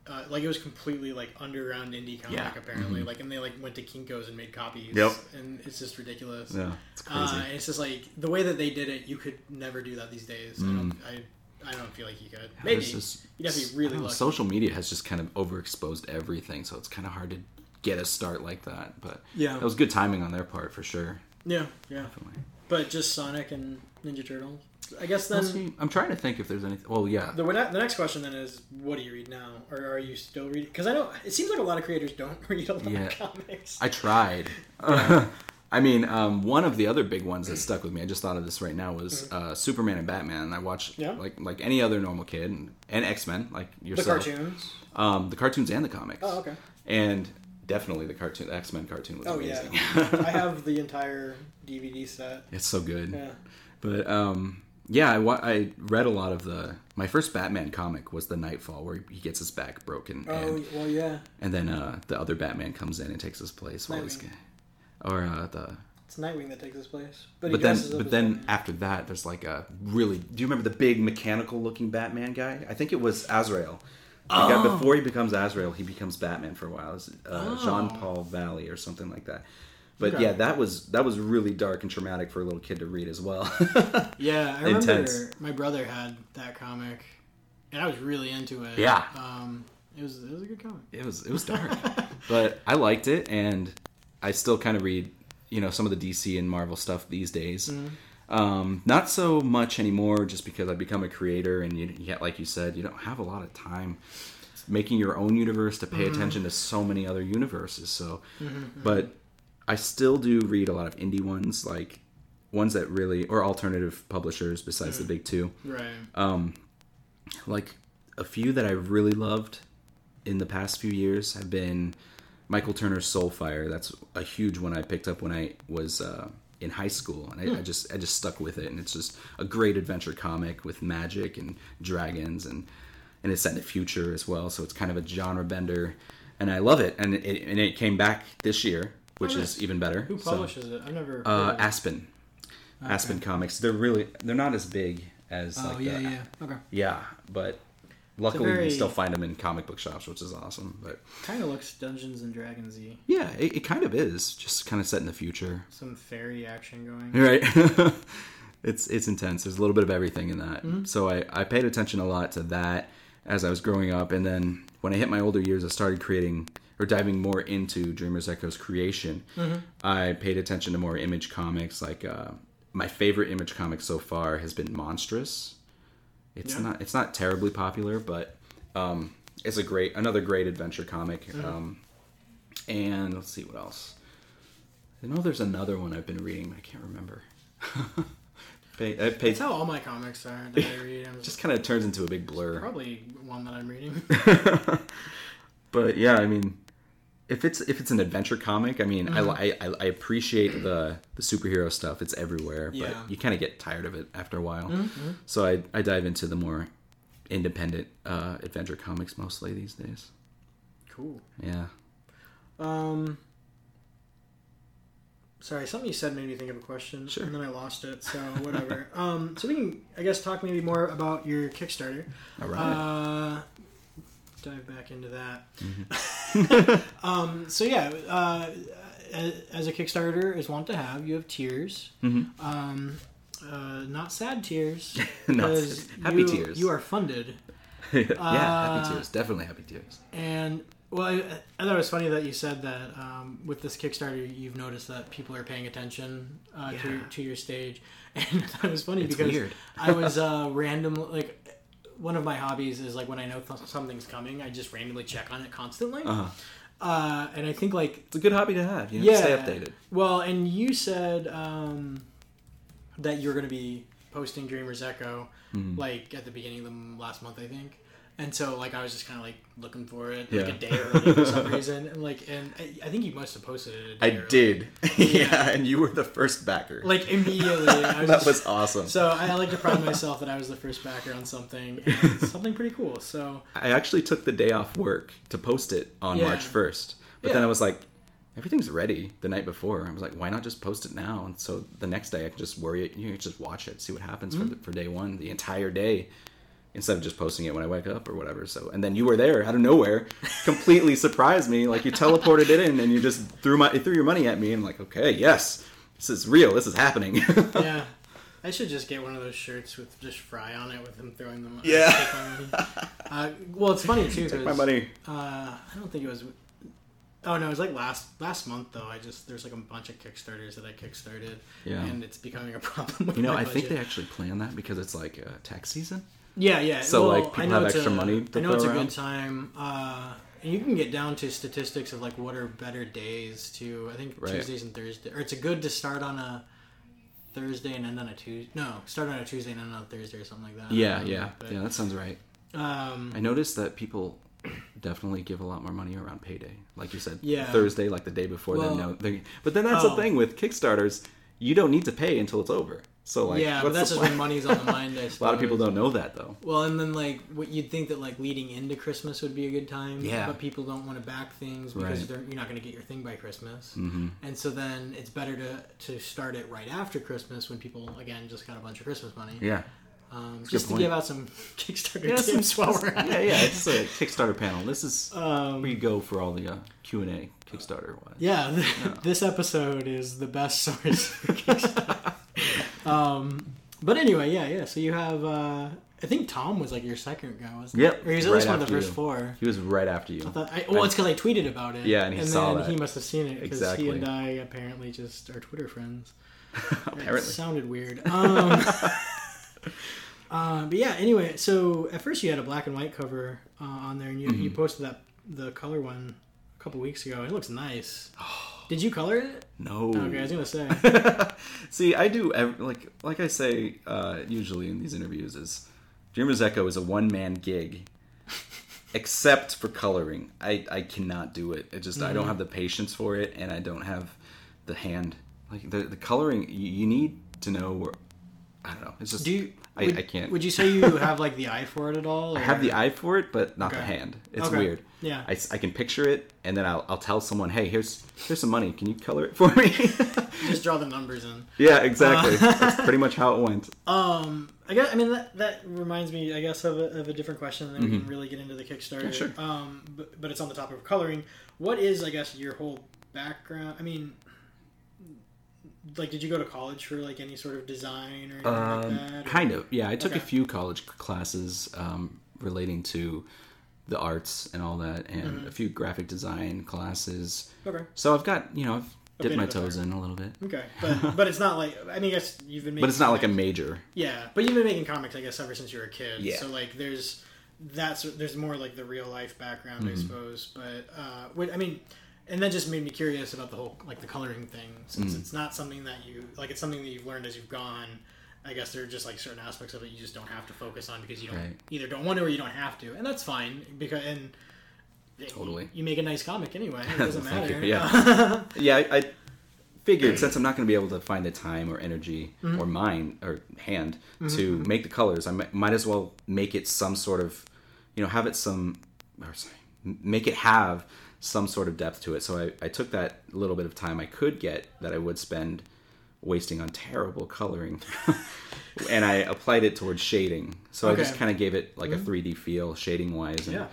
uh, like, it was completely like underground indie comic Yeah. apparently. Like, and they like went to Kinkos and made copies. Yep. And it's just ridiculous. Yeah, it's crazy. Uh, and it's just like the way that they did it, you could never do that these days. I don't. I, I don't feel like you could. Maybe just- you'd have to be really know, lucky. social media has just kind of overexposed everything, so it's kind of hard to get a start like that. But Yeah. that was good timing on their part for sure. yeah, yeah. Definitely. But just Sonic and Ninja Turtles. I guess then see. I'm trying to think if there's anything. Well, yeah. the, the next question then is, what do you read now, or are you still reading? Because I know it seems like a lot of creators don't read a lot Yeah. of comics. I tried. I mean, um, one of the other big ones that stuck with me. I just thought of this right now was uh, Superman and Batman. And I watched Mm-hmm. Yeah. like like any other normal kid, and, and X Men, like yourself. the cartoons. Um, the cartoons and the comics. Oh, okay. And definitely the cartoon, the X Men cartoon was Oh yeah. I have the entire DVD set. it's so good. Yeah. But um, yeah, I, wa- I read a lot of the. My first Batman comic was the Knightfall, where he gets his back broken, Oh and well, yeah. and then uh, the other Batman comes in and takes his place while he's, Nightwing. or uh, the. It's Nightwing that takes his place. But, But then, but then Batman. after that, there's like a really. Do you remember the big mechanical looking Batman guy? I think it was Azrael. The guy- Oh. before he becomes Azrael, he becomes Batman for a while. It's, uh, Oh. Jean Paul Valley or something like that. But Okay. yeah, that was that was really dark and traumatic for a little kid to read as well. yeah, I remember my brother had that comic, and I was really into it. Yeah. Um, it was it was a good comic. it was it was dark, but I liked it, and I still kind of read, you know, some of the DC and Marvel stuff these days. Um, not so much anymore, just because I've become a creator, and you, yeah, like you said, you don't have a lot of time making your own universe to pay attention to so many other universes. So, but I still do read a lot of indie ones, like ones that really or alternative publishers besides the big two Right. um, like a few that I really loved in the past few years have been Michael Turner's Soulfire. That's a huge one I picked up when I was uh, in high school, and I, I just I just stuck with it. And it's just a great adventure comic with magic and dragons, and and it's set in the future as well. So it's kind of a genre bender, and I love it. And it, and it came back this year, which Oh, nice. is even better. Who So- publishes it? I've never. uh, of it. Aspen. Aspen Comics. They're really they're not as big as oh like yeah, the, yeah. Okay. yeah, but luckily you can still find them in comic book shops, which is awesome. But Kind of looks Dungeons and Dragons y. yeah, it, it kind of is just kind of set in the future, Some fairy action going. right? it's it's intense. There's a little bit of everything in that. Mm-hmm. So I I paid attention a lot to that as I was growing up, and then when I hit my older years, I started creating or diving more into Dreamers Echo's creation, I paid attention to more image comics. Like uh, my favorite image comic so far has been Monstress. It's Yeah. not it's not terribly popular, but um, it's a great another great adventure comic. Mm-hmm. Um, and let's see what else. I know there's another one I've been reading, but I can't remember. Pay, I paid, That's how all my comics are that I read. Just kind of turns into a big blur. probably one that I'm reading. but yeah, I mean, if it's if it's an adventure comic, I mean, I, li- I I appreciate the the superhero stuff. It's everywhere, Yeah. but you kind of get tired of it after a while. So I I dive into the more independent uh, adventure comics mostly these days. cool. Yeah. Um, sorry, something you said made me think of a question, Sure. and then I lost it. So whatever. um, so we can, I guess, talk maybe more about your Kickstarter. All right. Uh, dive back into that. Mm-hmm. um, so yeah, uh, as, a Kickstarter is want to have, you have tears. Mm-hmm. Um, uh, not sad tears. Not sad- happy you- tears. You are funded. yeah, Uh, happy tears. Definitely happy tears. And well, I, I thought it was funny that you said that um, with this Kickstarter, you've noticed that people are paying attention uh, to Yeah. to your stage, and it was funny It's because. I was uh, random like one of my hobbies is like when I know th- something's coming, I just randomly check on it constantly. Uh-huh. Uh, and I think like It's a good hobby to have. You know, yeah, stay updated. Well, and you said um, that you're going to be posting Dreamers Echo Mm-hmm. like at the beginning of the last month, I think. And so, like, I was just kind of like looking for it like Yeah. a day early for some reason, and like, and I, I think you must have posted it. I early. did. yeah, and you were the first backer. Like immediately, was that just- was awesome. So I like to pride myself that I was the first backer on something, and something pretty cool. So I actually took the day off work to post it on Yeah. March 1st. But then I was like, everything's ready the night before. I was like, why not just post it now? And so the next day I can just worry it. You can just watch it, see what happens Mm-hmm. for, the, for day one, the entire day, instead of just posting it when I wake up or whatever. So, and then you were there out of nowhere, completely surprised me. Like you teleported it in and you just threw my, threw your money at me. And I'm like, okay, yes, this is real. This is happening. yeah. I should just get one of those shirts with just Fry on it with him throwing them. Yeah. money. Uh, well, it's funny too. Take my money. Uh, I don't think it was. Oh no, it was like last last month though. I just there's like a bunch of Kickstarters that I kickstarted, Yeah. and it's becoming a problem. You know, I think they actually plan that because it's like uh, tax season. Yeah, yeah. So, well, like, people have extra a- money to I know it's a good time. Uh, and you can get down to statistics of like what are better days to. I think Right. Tuesdays and Thursdays, or it's a good to start on a Thursday and end on a Tuesday. No, start on a Tuesday and end on a Thursday or something like that. Yeah, Um, yeah, but, yeah. That sounds right. Um, I noticed that people definitely give a lot more money around payday, like you said. Yeah. Thursday, like the day before. Well- then no, but then that's Oh. the thing with Kickstarters. You don't need to pay until it's over. So like, yeah, but that's just when money's on the mind. A lot of people don't know that though. Well, and then like what you'd think that like leading into Christmas would be a good time. Yeah. But people don't want to back things because Right. you're not going to get your thing by Christmas. hmm And so then it's better to to start it right after Christmas when people again just got a bunch of Christmas money. Yeah. Um, just to good give out some Kickstarter Yeah, tips some- while we're at yeah, it. yeah. It's a Kickstarter panel. This is Um, where you go for all the uh, Q and A Kickstarter wise. yeah, this episode is the best source for Kickstarter. Um, but anyway, yeah, yeah. So you have, uh, I think Tom was like your second guy, wasn't Yep, he? Or he was at right least one of the first you. four. He was right after you. I thought, I, well, it's because I tweeted about it. Yeah, and he saw then that. he must have seen it because he and I apparently just are Twitter friends. It Apparently. sounded weird. Um, uh, but yeah, anyway, so at first you had a black and white cover uh, on there, and you, Mm-hmm. you posted that the color one a couple weeks ago. It looks nice. Did you color it? No. Okay, I was gonna say. See, I do ev- like like I say uh, usually in these interviews is Dreamers Echo is a one man gig, except for coloring. I I cannot do it. It just I Mm-hmm. don't have the patience for it, and I don't have the hand. Like the the coloring, you, you need to know where. I don't know. It's just Do you? I, would, I can't. Would you say you have like the eye for it at all? I have the eye for it, but not the hand. It's Okay. weird. Yeah. I, I can picture it, and then I'll, I'll tell someone, "Hey, here's here's some money. Can you color it for me?" Just draw the numbers in. yeah, exactly. Uh. That's pretty much how it went. Um, I guess I mean that that reminds me, I guess, of a, of a different question, then we can really get into the Kickstarter. Mm-hmm. Yeah, sure. Um, but, but it's on the topic of coloring. What is, I guess, your whole background? I mean, like, did you go to college for like any sort of design or anything Um, like that? kind of, yeah. I took Okay. a few college classes um, relating to the arts and all that, and Mm-hmm. a few graphic design classes. Okay. So I've got you know I've dipped my toes in a little bit, Okay, but but it's not like I mean, I guess you've been making. but it's not like a major. Yeah, but you've been making comics, I guess, ever since you were a kid. Yeah. So like, there's that's there's more like the real life background, Mm-hmm. I suppose. But uh, what I mean, and that just made me curious about the whole like the coloring thing, since Mm. it's not something that you like. It's something that you've learned as you've gone. I guess there are just like certain aspects of it you just don't have to focus on because you don't Right. either don't want to or you don't have to, and that's fine because and. Totally. You make a nice comic anyway. It doesn't Thank you. matter. Yeah. Yeah, I, I figured since I'm not going to be able to find the time or energy Mm-hmm. or mind or hand to make the colors, I mi- might as well make it some sort of, you know, have it some, or sorry, make it have some sort of depth to it. So I, I took that little bit of time I could get that I would spend wasting on terrible coloring, and I applied it towards shading. So I just Mm-hmm. kind of gave it like a 3D feel, shading wise. And Yeah.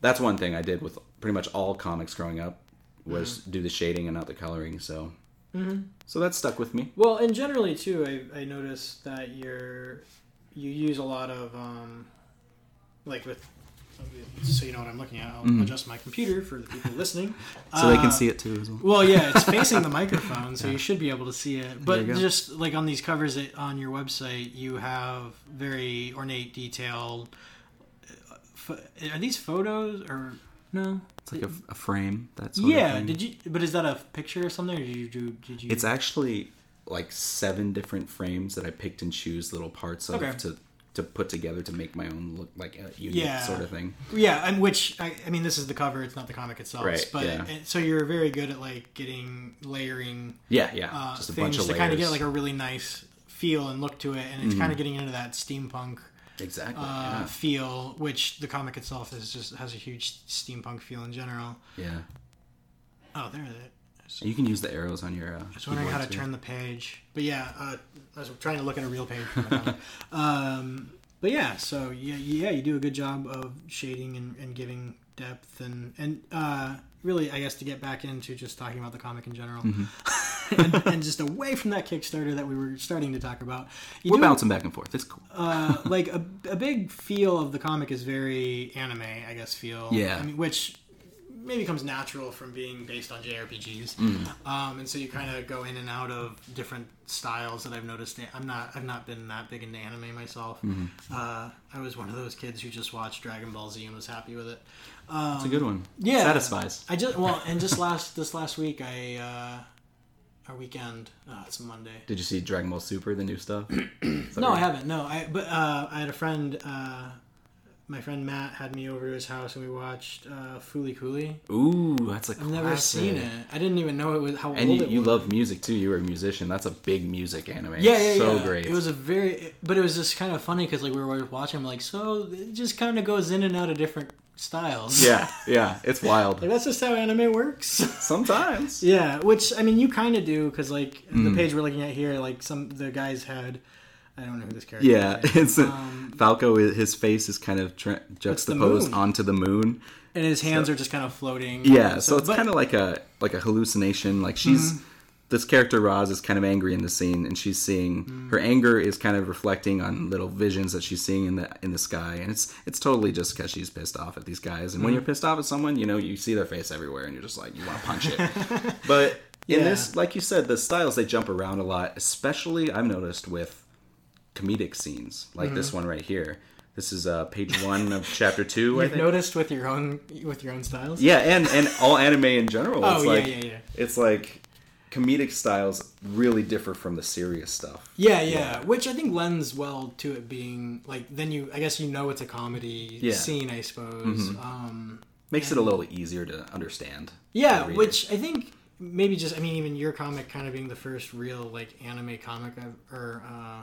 that's one thing I did with pretty much all comics growing up was Mm-hmm. do the shading and not the coloring. So, so that stuck with me. Well, and generally too, I, I noticed that you're you use a lot of um, like with so you know what I'm looking at. I'll adjust my computer for the people listening. So they can Uh, see it too as well. Well, yeah, it's facing the microphone, so you should be able to see it. But just like on these covers that- on your website, you have very ornate, detailed. uh, Are these photos or no? It's like a, a frame. That's Yeah. Did you? But is that a picture or something, or did you do? Did you? It's actually like seven different frames that I picked and choose little parts of Okay. to to put together to make my own look like a unique Yeah. sort of thing. Yeah, and which I, I mean, this is the cover; it's not the comic itself. Right, But yeah. and so you're very good at like getting layering Yeah, yeah. uh, just a things bunch of to layers. kind of get like a really nice feel and look to it, and it's kind Mm-hmm. of getting into that steampunk exactly. uh, feel, which the comic itself is just has a huge steampunk feel in general. yeah. yeah. Oh, there it is. You can use the arrows on your. Uh, I was wondering how to too. turn the page, but yeah, uh, I was trying to look at a real page. for my comic. um, but yeah, so yeah, yeah, you do a good job of shading and, and giving depth and and uh, really, I guess to get back into just talking about the comic in general, Mm-hmm. and, and just away from that Kickstarter that we were starting to talk about. You We're do- bouncing back and forth. It's cool. uh, like a, a big feel of the comic is very anime, I guess. Feel Yeah. I mean, which maybe comes natural from being based on JRPGs, Mm. um, and so you kind of go in and out of different styles that I've noticed. I'm not I've not been that big into anime myself. Mm-hmm. Uh, I was one of those kids who just watched Dragon Ball Z and was happy with it. Um, It's a good one. yeah. Satisfies. I just well, and just last this last week I. Uh, our weekend. Oh, it's Monday. Did you see Dragon Ball Super, the new stuff? No, I haven't. No, I but uh, I had a friend. Uh, my friend Matt had me over to his house and we watched uh, Fooly Cooly. Ooh, that's like a I've never seen it. I didn't even know it was how And old you, it you was. love music too. You were a musician. That's a big music anime. Yeah, yeah, so yeah. great. It was a very, but it was just kind of funny because like we were watching, I'm like, so it just kind of goes in and out of different styles. yeah, yeah. It's wild. like that's just how anime works. Sometimes. yeah, which I mean, you kind of do because like Mm. the page we're looking at here, like some the guys had, I don't know who this character. Yeah, is. it's Um, Falco. His face is kind of tra- juxtaposed moon. onto the moon. and his hands are just kind of floating. Yeah, so, it's kind of like a like a hallucination. Like she's Mm-hmm. this character Roz is kind of angry in the scene, and she's seeing Mm. her anger is kind of reflecting on little visions that she's seeing in the in the sky, and it's it's totally just because she's pissed off at these guys. And when Mm. you're pissed off at someone, you know you see their face everywhere, and you're just like you want to punch it. but in Yeah. this, like you said, the styles they jump around a lot. Especially I've noticed with comedic scenes like this Mm-hmm. one right here. This is uh, page one of chapter two. You've think. noticed with your own with your own styles. Yeah, and and all anime in general. Oh it's yeah, like, yeah, yeah. It's like comedic styles really differ from the serious stuff. Yeah, yeah, which I think lends well to it being like then you I guess you know it's a comedy Yeah. scene I suppose. Um, Makes it a little easier to understand. yeah, which I think maybe just I mean even your comic kind of being the first real like anime comic I've, or uh,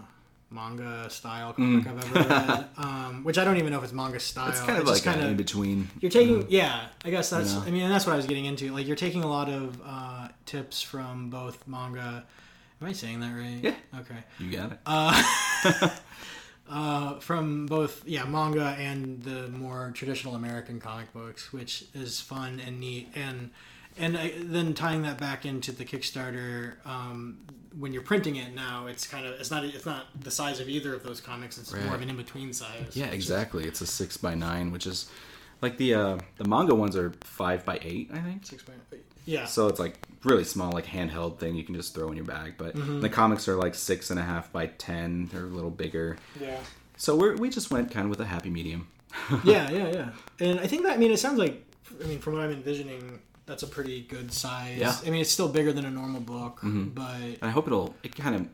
manga style comic I've ever read. Um, which I don't even know if it's manga style. Mm. it's kind of just like kinda- in between. You're taking, yeah, I guess that's. You know? I mean, that's what I was getting into. Like, you're taking a lot of uh, tips from both manga. Am I saying that right? Yeah. Okay. You got it. Uh, from both, yeah, manga and the more traditional American comic books, which is fun and neat, and and I, then tying that back into the Kickstarter. Um, when you're printing it now, it's kind of it's not it's not the size of either of those comics. It's more of an in between size. yeah, exactly. It's a six by nine, which is Like the uh, the manga ones are five by eight, I think. Six by eight. Yeah. So it's like really small, like handheld thing you can just throw in your bag. But the comics are like six and a half by ten. They're a little bigger. yeah. So we are we just went kind of with a happy medium. yeah, yeah, yeah. And I think that I mean it sounds like I mean from what I'm envisioning, that's a pretty good size. Yeah. Mm-hmm. I mean it's still bigger than a normal book, but And I hope it'll it kind of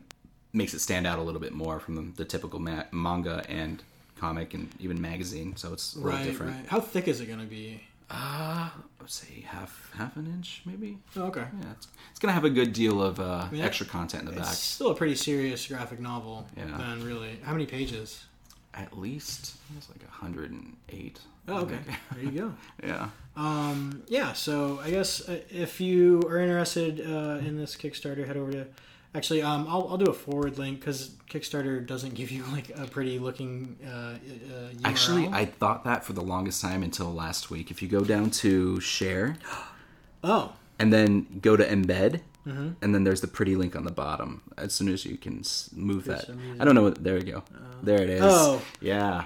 makes it stand out a little bit more from the, the typical ma- manga and comic and even magazine. So it's a little right, different. right. How thick is it gonna be? Uh, let's say half half an inch maybe. Oh, okay. Yeah, it's, it's gonna have a good deal of uh, mean, extra content in the It's back. still a pretty serious graphic novel. Yeah. Then really, how many pages? At least it's like hundred and eight. Oh, okay. There you go. Yeah. Um, yeah, so I guess uh, if you are interested uh, in this Kickstarter, head over to. Actually, um, I'll, I'll do a forward link because Kickstarter doesn't give you like a pretty looking uh, uh. Actually, I thought that for the longest time until last week. If you go down to share oh and then go to embed, Mm-hmm. and then there's the pretty link on the bottom. As soon as you can move that, I don't know. What, there we go. there it is. Oh. yeah.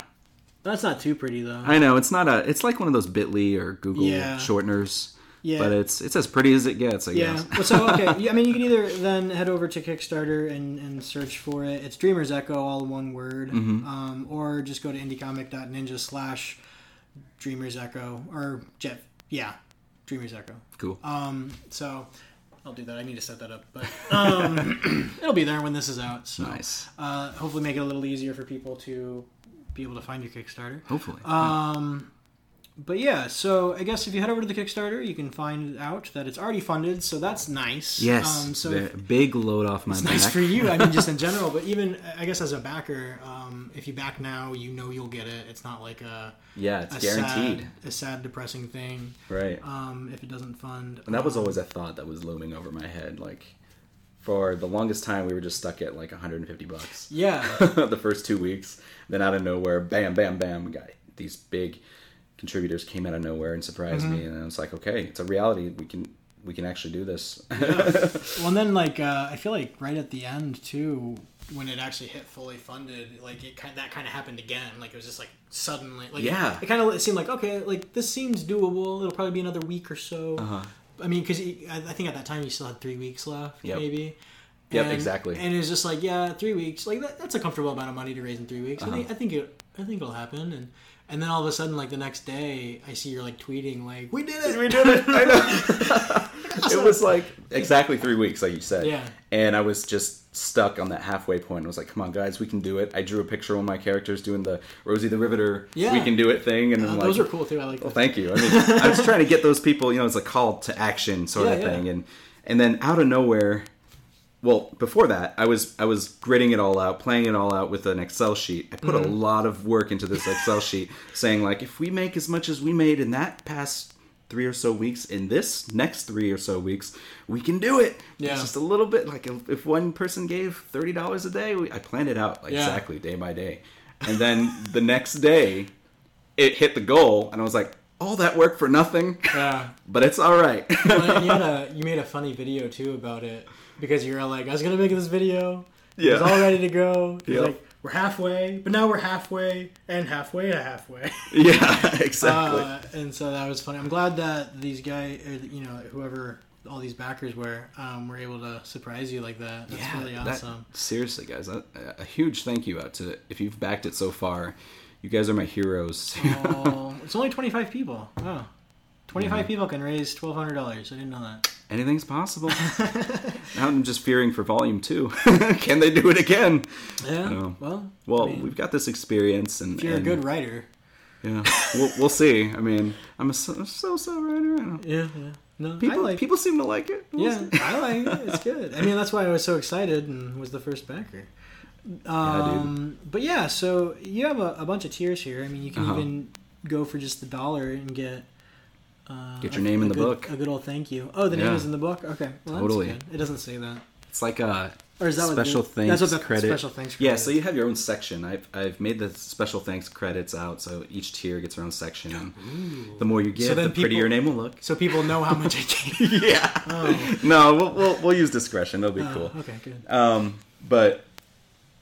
That's not too pretty though. I know it's not a. It's like one of those Bitly or Google Yeah. shorteners. Yeah. But it's it's as pretty as it gets. I yeah. guess. Well, so okay, yeah, I mean, you can either then head over to Kickstarter and, and search for it. It's Dreamer's Echo, all one word, Mm-hmm. um, or just go to indiecomic.ninja slash Dreamer's Echo or Jet. Yeah, Dreamer's Echo. Cool. Um, so I'll do that. I need to set that up, but um, it'll be there when this is out. So nice. uh, hopefully, make it a little easier for people to be able to find your Kickstarter. Hopefully. Um, but yeah, so I guess if you head over to the Kickstarter, you can find out that it's already funded, so that's nice. yes. Um, so if- big load off my it's back. nice for you. I mean, just in general, but even I guess as a backer, um, if you back now, you know you'll get it. It's not like a Yeah, it's a guaranteed. sad, a sad, depressing thing. Right. Um, if it doesn't fund, And that was always a thought that was looming over my head. Like, for the longest time, we were just stuck at like 150 bucks. yeah, the first two weeks. Then out of nowhere, bam, bam, bam, we got these big contributors came out of nowhere and surprised me, and I was like, okay, it's a reality. We can we can actually do this. Well, and then like uh, I feel like right at the end too, when it actually hit fully funded, like it kind that kind of happened again. Like it was just like suddenly, like Yeah. it kind of seemed like okay, like this seems doable. It'll probably be another week or so. Uh-huh. I mean, because I I think at that time you still had three weeks left, Yep. maybe. Yep, And- exactly. And it's just like yeah, three weeks. Like that, that's a comfortable amount of money to raise in three weeks. I Uh-huh. think I think it I think it'll happen and. And then all of a sudden, like the next day, I see you're like tweeting, like, "We did it! we did it. I know. it was like exactly three weeks, like you said. Yeah. And I was just stuck on that halfway point. I was like, "Come on, guys, we can do it." I drew a picture of one of my characters doing the Rosie the Riveter, Yeah. we can do it thing, and Uh, like, those are cool too. I like Well, those. thank you. I mean, I was trying to get those people, you know, it's a call to action sort Yeah, of yeah. thing, and and then out of nowhere, well, before that, I was I was gritting it all out, playing it all out with an Excel sheet. I put a Mm-hmm. lot of work into this Excel sheet, saying like, if we make as much as we made in that past three or so weeks, in this next three or so weeks, we can do it. Yeah. It's just a little bit like if, one person gave thirty dollars a day, we, I planned it out Yeah. exactly day by day, and then the next day it hit the goal, and I was like, all that work for nothing. Yeah. But it's all right. Well, you had a you made a funny video too about it because you're like, I was gonna make this video. It was Yeah. all ready to go. Yep. like we're halfway, but now we're halfway and halfway to halfway. yeah, exactly. Uh, and so that was funny. I'm glad that these guys, you know, whoever all these backers were, um, were able to surprise you like that. That's yeah, really that- awesome. seriously, guys, a, a huge thank you out to if you've backed it so far. You guys are my heroes. oh, it's only 25 people. Wow. 25 Mm-hmm. people can raise $1,200. I didn't know that. Anything's possible. now I'm just fearing for volume two. Can they do it again? Yeah. Well, Well, I mean, we've got this experience, and if you're and- a good writer. yeah, we'll, we'll see. I mean, I'm a so so so writer. Yeah, yeah. No, People like people seem to like it. We'll Yeah, see. I like it. It's good. I mean, that's why I was so excited and was the first backer. dude. Um, but yeah, so you have a, a bunch of tiers here. I mean, you can Uh-huh. even go for just the dollar and get uh, Get your a- name in the good- book. A good old thank you. Oh, the name Yeah. is in the book. Okay, well, Totally. That's good. It doesn't say that. It's like a Or is that special the, thanks that's what the credit. special thanks Yeah, credit so you have your own section. I've I've made the special thanks credits out, so each tier gets their own section. And the more you give, So the prettier your name will look. so people know how much I gave. yeah. Oh, No, we'll, we'll we'll use discretion. It'll be oh, cool. okay, good. Um, but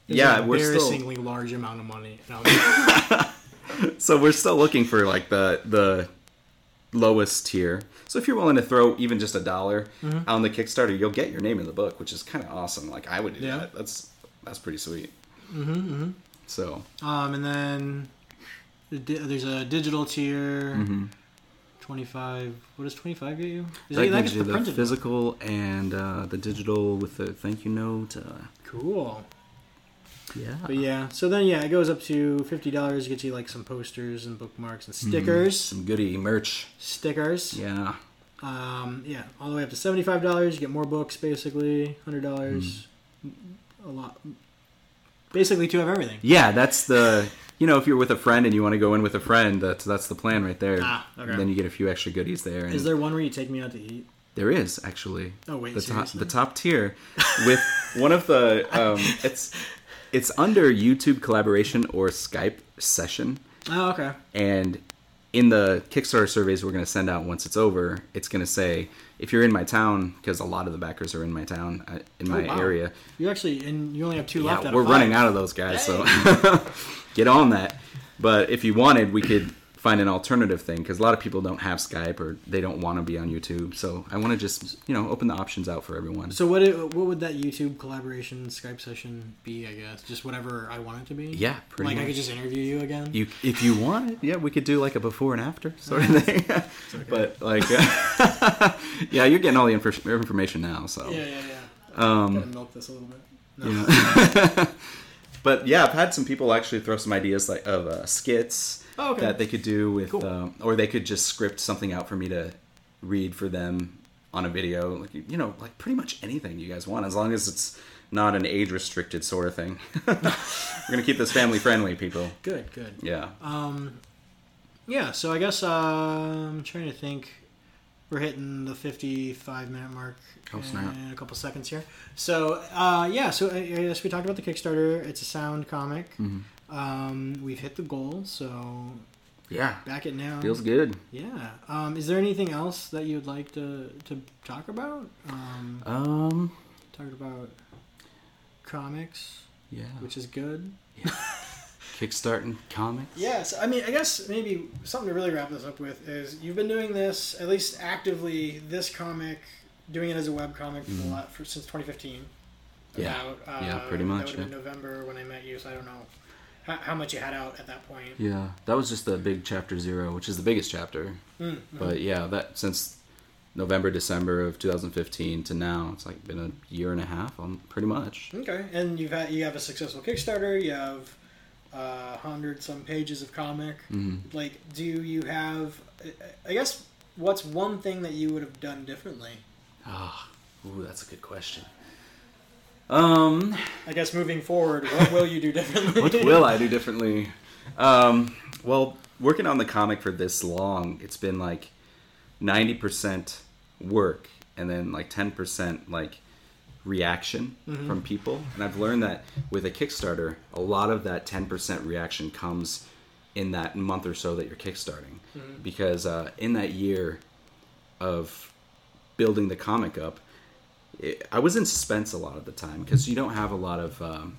There's yeah, we're still embarrassingly large amount of money. So we're still looking for like the the lowest tier. So if you're willing to throw even just a dollar Mm-hmm. on the Kickstarter, you'll get your name in the book, which is kind of awesome. Like I would do Yeah. that. That's that's pretty sweet. Mm-hmm, So Um, and then there's a digital tier. Mm-hmm. Twenty-five. What does twenty-five get you? Is that that gives you the the printed one? physical and uh, the digital with the thank you note. Uh, Cool. Yeah. But yeah, so then yeah, it goes up to fifty dollars. Gets you like some posters and bookmarks and stickers. Some goody merch. Stickers. Yeah. Um, yeah, all the way up to seventy-five dollars. You get more books, basically. Hundred dollars. Mm-hmm. A lot. Basically, to have everything. Yeah, that's the you know if you're with a friend and you want to go in with a friend, that's that's the plan right there. Ah, okay. Then you get a few extra goodies there. And Is there one where you take me out to eat? There is actually. Oh, wait, the top the top tier with one of the um, it's it's under YouTube collaboration or Skype session, Oh, okay. and in the Kickstarter surveys we're going to send out once it's over, it's going to say if you're in my town because a lot of the backers are in my town uh, in my Oh, wow. area. You actually, and you only have two left. Yeah, out we're running out of those guys, so get on that. But if you wanted, we could find an alternative thing because a lot of people don't have Skype or they don't want to be on YouTube. So I want to just you know open the options out for everyone. So what? It, what would that YouTube collaboration Skype session be? I guess just whatever I want it to be. Yeah, pretty like I could just interview you again. You, if you want it, yeah, we could do like a before and after sort of thing. But like, uh, yeah, you're getting all the infor- information now. So, yeah, yeah, yeah. um, Gotta milk this a little bit. No. yeah. but yeah, I've had some people actually throw some ideas like of uh, skits Oh, okay. that they could do with, Cool. um, or they could just script something out for me to read for them on a video. Like you know, like pretty much anything you guys want, as long as it's not an age restricted sort of thing. We're gonna keep this family friendly, people. Good, good. Yeah. Um, yeah. So I guess uh, I'm trying to think. We're hitting the 55 minute mark Oh, snap. in a couple seconds here. So uh, yeah. So I I guess we talked about the Kickstarter. It's a sound comic. Mm-hmm. Um, we've hit the goal. So Yeah. back it now. Feels good. Yeah. Um, is there anything else that you'd like to to talk about? Um, Um. talked about comics, Yeah. which is good. Kickstarting comics. Yes, I mean, I guess maybe something to really wrap this up with is you've been doing this at least actively. This comic, doing it as a web comic for, the la- for since 2015. Mm-hmm. Yeah. About, uh, Yeah, pretty much, That would have been yeah. November when I met you, so I don't know how, much you had out at that point. Yeah, that was just the big chapter zero, which is the biggest chapter. Mm, But yeah, that since November, December of 2015 to now, it's like been a year and a half, um, pretty much. Okay, and you've had you have a successful Kickstarter. You have uh, hundred some pages of comic. Mhm. Like, do you have? I guess what's one thing that you would have done differently? Ah, ooh, that's a good question. Um, I guess moving forward, what will you do differently? what will I do differently? Um, well, working on the comic for this long, it's been like 90% work and then like 10% like reaction from people. And I've learned that with a Kickstarter, a lot of that 10% reaction comes in that month or so that you're kickstarting. Because uh, in that year of building the comic up, it, I was in suspense a lot of the time because you don't have a lot of um,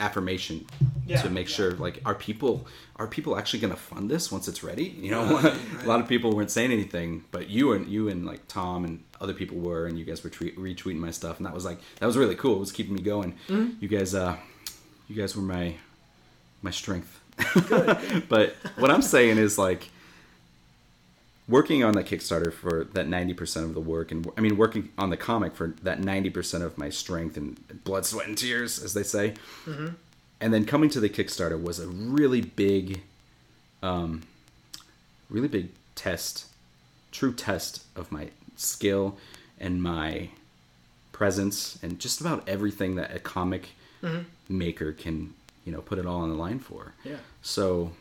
affirmation Yeah, to make yeah. sure like are people are people actually going to fund this once it's ready? You know Right, a lot of people weren't saying anything but you and you and like tom and other people were and you guys were tre- retweeting my stuff and that was like that was really cool. It was keeping me going. Mm-hmm. you guys uh you guys were my my strength. But what i'm saying is like working on that Kickstarter for that 90% of the work, and I mean, working on the comic for that 90% of my strength and blood, sweat, and tears, as they say. And then coming to the Kickstarter was a really big, um, really big test, true test of my skill and my presence and just about everything that a comic maker can, you know, put it all on the line for. Yeah. So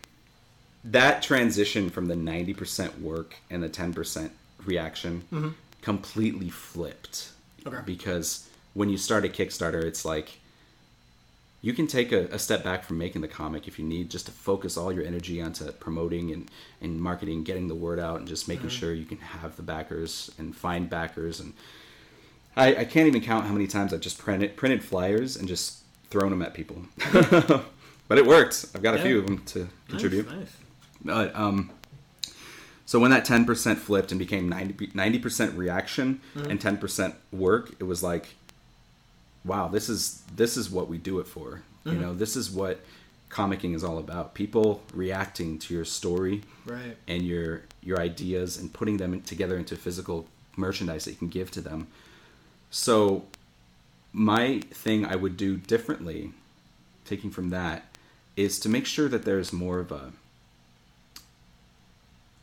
that transition from the 90% work and the 10% reaction mm-hmm. completely flipped. Okay. Because when you start a Kickstarter, it's like you can take a, a step back from making the comic if you need, just to focus all your energy onto promoting and, and marketing, getting the word out, and just making mm-hmm. sure you can have the backers and find backers. And I, I can't even count how many times I've just printed printed flyers and just thrown them at people. but it worked. I've got a Yeah. few of them to Nice, contribute. nice. But um, so when that ten percent flipped and became 90 percent reaction Mm-hmm. and ten percent work, it was like, wow, this is this is what we do it for. You Mm-hmm. know, this is what comicking is all about. People reacting to your story Right. and your your ideas and putting them together into physical merchandise that you can give to them. So my thing I would do differently, taking from that, is to make sure that there's more of a.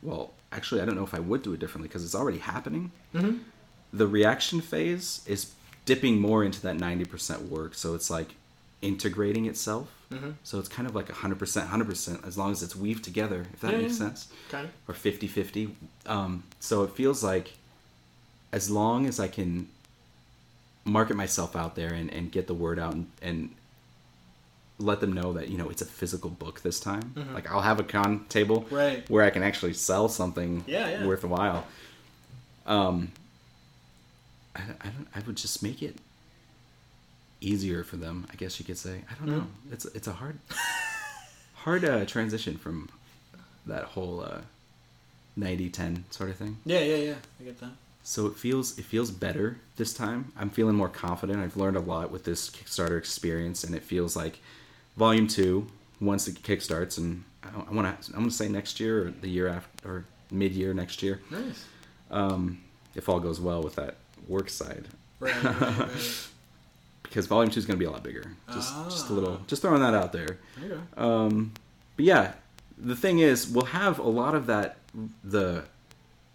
Well, actually, I don't know if I would do it differently because it's already happening. Mm-hmm. The reaction phase is dipping more into that ninety percent work, so it's like integrating itself. Mm-hmm. So it's kind of like 100%, 100% as long as it's weaved together, if that Yeah, makes yeah. sense Kind of. or 50 50. Um, so it feels like as long as I can market myself out there and, and get the word out and, and let them know that, you know, it's a physical book this time. Like I'll have a con table Mm-hmm. Right. where I can actually sell something Yeah, yeah. worthwhile. Um, I, I, don't, I would just make it easier for them, I guess you could say. I don't know. Mm-hmm. It's, it's a hard, hard uh, transition from that whole uh, 90-10 sort of thing. Yeah, yeah, yeah. I get that. So it feels it feels better this time. I'm feeling more confident. I've learned a lot with this Kickstarter experience, and it feels like Volume Two once it kickstarts, and I want to I want to say next year or the year after or mid year next year, Nice. um, if all goes well with that work side, Right, right, right. because Volume Two is going to be a lot bigger. Just just a little Ah. just throwing that out there. Okay. Um, but yeah, the thing is, we'll have a lot of that the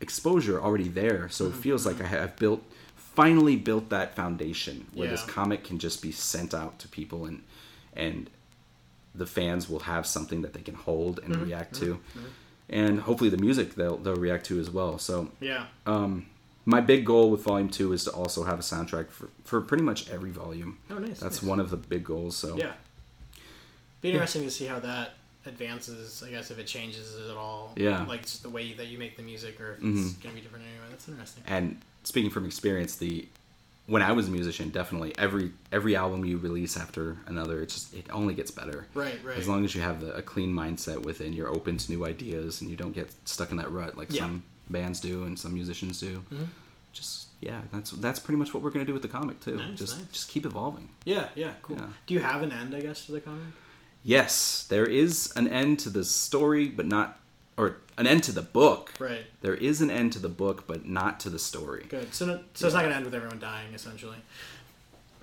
exposure already there, so Mm-hmm. it feels like I have built finally built that foundation where this comic can just be sent out to people and and the fans will have something that they can hold and Mm-hmm. react to, and hopefully the music they'll they'll react to as well. So Yeah. um, my big goal with Volume Two is to also have a soundtrack for, for pretty much every volume. Oh, nice. That's nice. one of the big goals. So Yeah. Be interesting to see how that advances. I guess if it changes at all. Yeah. Like just the way that you make the music, or if it's Mhm. gonna be different anyway. That's interesting. and speaking from experience the when i was a musician definitely every every album you release after another it just it only gets better Right. Right. as long as you have the, a clean mindset within you're open to new ideas and you don't get stuck in that rut like Yeah. some bands do and some musicians do Mhm. just yeah that's that's pretty much what we're going to do with the comic too Nice, just nice. just keep evolving Yeah. Yeah. Cool. Yeah. Do you have an end? I guess to the comic. yes there is an end to the story but not or an end to the book Right. there is an end to the book but not to the story Good. So, no, so it's not gonna end with everyone dying, essentially.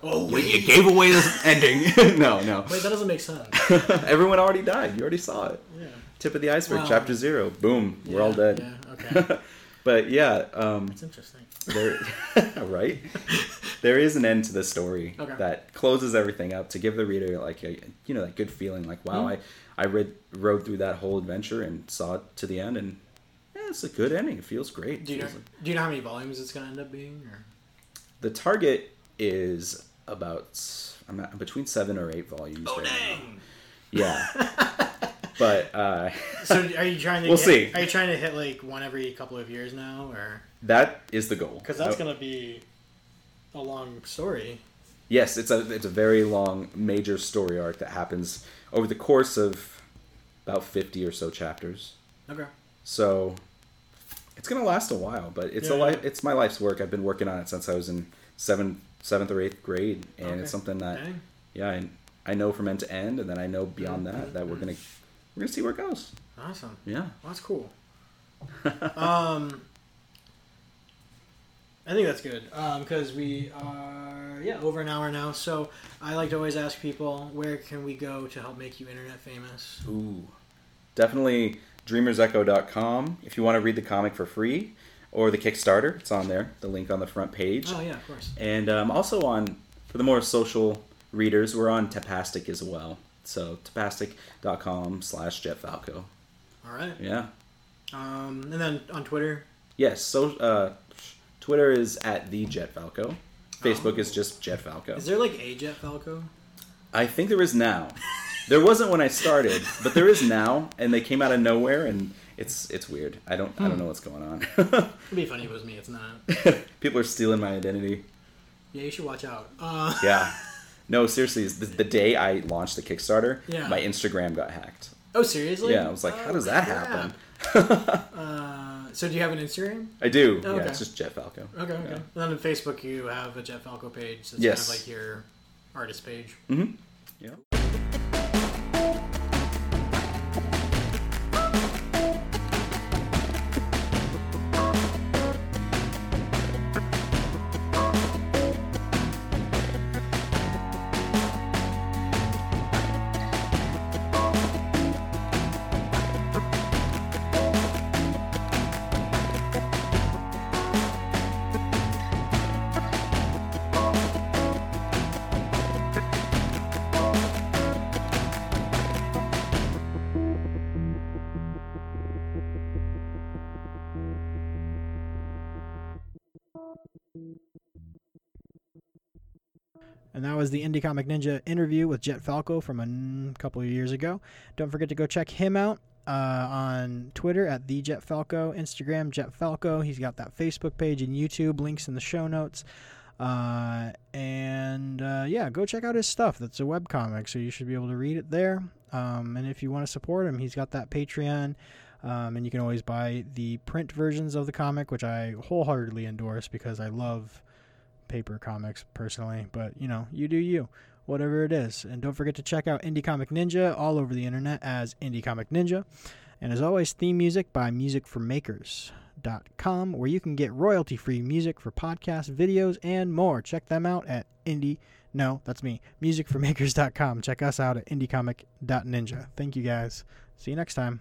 Oh Wait, you wait. gave away the ending no no Wait, that doesn't make sense. Everyone already died. You already saw it. Yeah. Tip of the iceberg, Wow. chapter zero. Boom. We're all dead. Yeah. Okay. but yeah, um, That's interesting. there, right? There is an end to the story Okay. that closes everything up to give the reader like a you know that good feeling, like wow, Mhm. I I read rode through that whole adventure and saw it to the end, and yeah, it's a good ending. It feels great. Do you know? Like- Do you know how many volumes it's gonna end up being? Or the target is about I'm at, between seven or eight volumes. Oh right now. dang! Yeah. but uh, So are you trying to? We'll get- see. Are you trying to hit like one every couple of years now, or that is the goal. because that's Uh, gonna be a long story? Yes, it's a it's a very long major story arc that happens over the course of about fifty or so chapters. Okay. So it's gonna last a while, but it's Yeah, a yeah. life. It's my life's work. I've been working on it since I was in seventh seventh or eighth grade, and Okay. it's something that Dang. yeah, I, I know from end to end, and then I know beyond Mm-hmm. that that we're gonna we're gonna see where it goes. Awesome. Yeah. Well, that's cool. um, I think that's good because we are yeah over an hour now. So I like to always ask people where can we go to help make you internet famous. Ooh, definitely dreamersecho.com if you want to read the comic for free, or the Kickstarter. It's on there. The link on the front page. Oh yeah, of course. And um, also on, for the more social readers, we're on Tapastic as well. So tapastic.com slash Jet jetfalco. All right. Yeah. Um, and then on Twitter. Yes, so uh, Twitter is at the Jet Falco. Facebook is just Jet Falco. Is there like a Jet Falco? I think there is now. There wasn't when I started, but there is now, and they came out of nowhere, and it's it's weird. I don't I don't know what's going on. It'd be funny if it was me. It's not. People are stealing my identity. Yeah, you should watch out. Uh, Yeah. No, seriously, the, the day I launched the Kickstarter, Yeah. my Instagram got hacked. Oh, seriously? Yeah, I was like, how Oh, does that crap. happen? Uh, so do you have an Instagram? I do. Oh, Yeah, okay. it's just Jet Falco. Okay, okay. Yeah. And then on Facebook, you have a Jet Falco page. So it's Yes. kind of like your artist page. Hmm. Yeah. And that was the Indie Comic Ninja interview with Jet Falco from a n- couple of years ago. Don't forget to go check him out uh, on Twitter at the Jet Falco, Instagram Jet Falco. He's got that Facebook page and YouTube links in the show notes. Uh, and uh, yeah, go check out his stuff. That's a webcomic, so you should be able to read it there. Um, and if you want to support him, he's got that Patreon. Um, and you can always buy the print versions of the comic, which I wholeheartedly endorse because I love paper comics personally, but you know, you do you, whatever it is. And don't forget to check out Indie Comic Ninja all over the internet as Indie Comic Ninja. And as always, theme music by musicformakers.com, where you can get royalty free music for podcasts, videos, and more. Check them out at indie. No, that's me. Musicformakers.com. Check us out at indiecomic.ninja. Thank you guys. See you next time.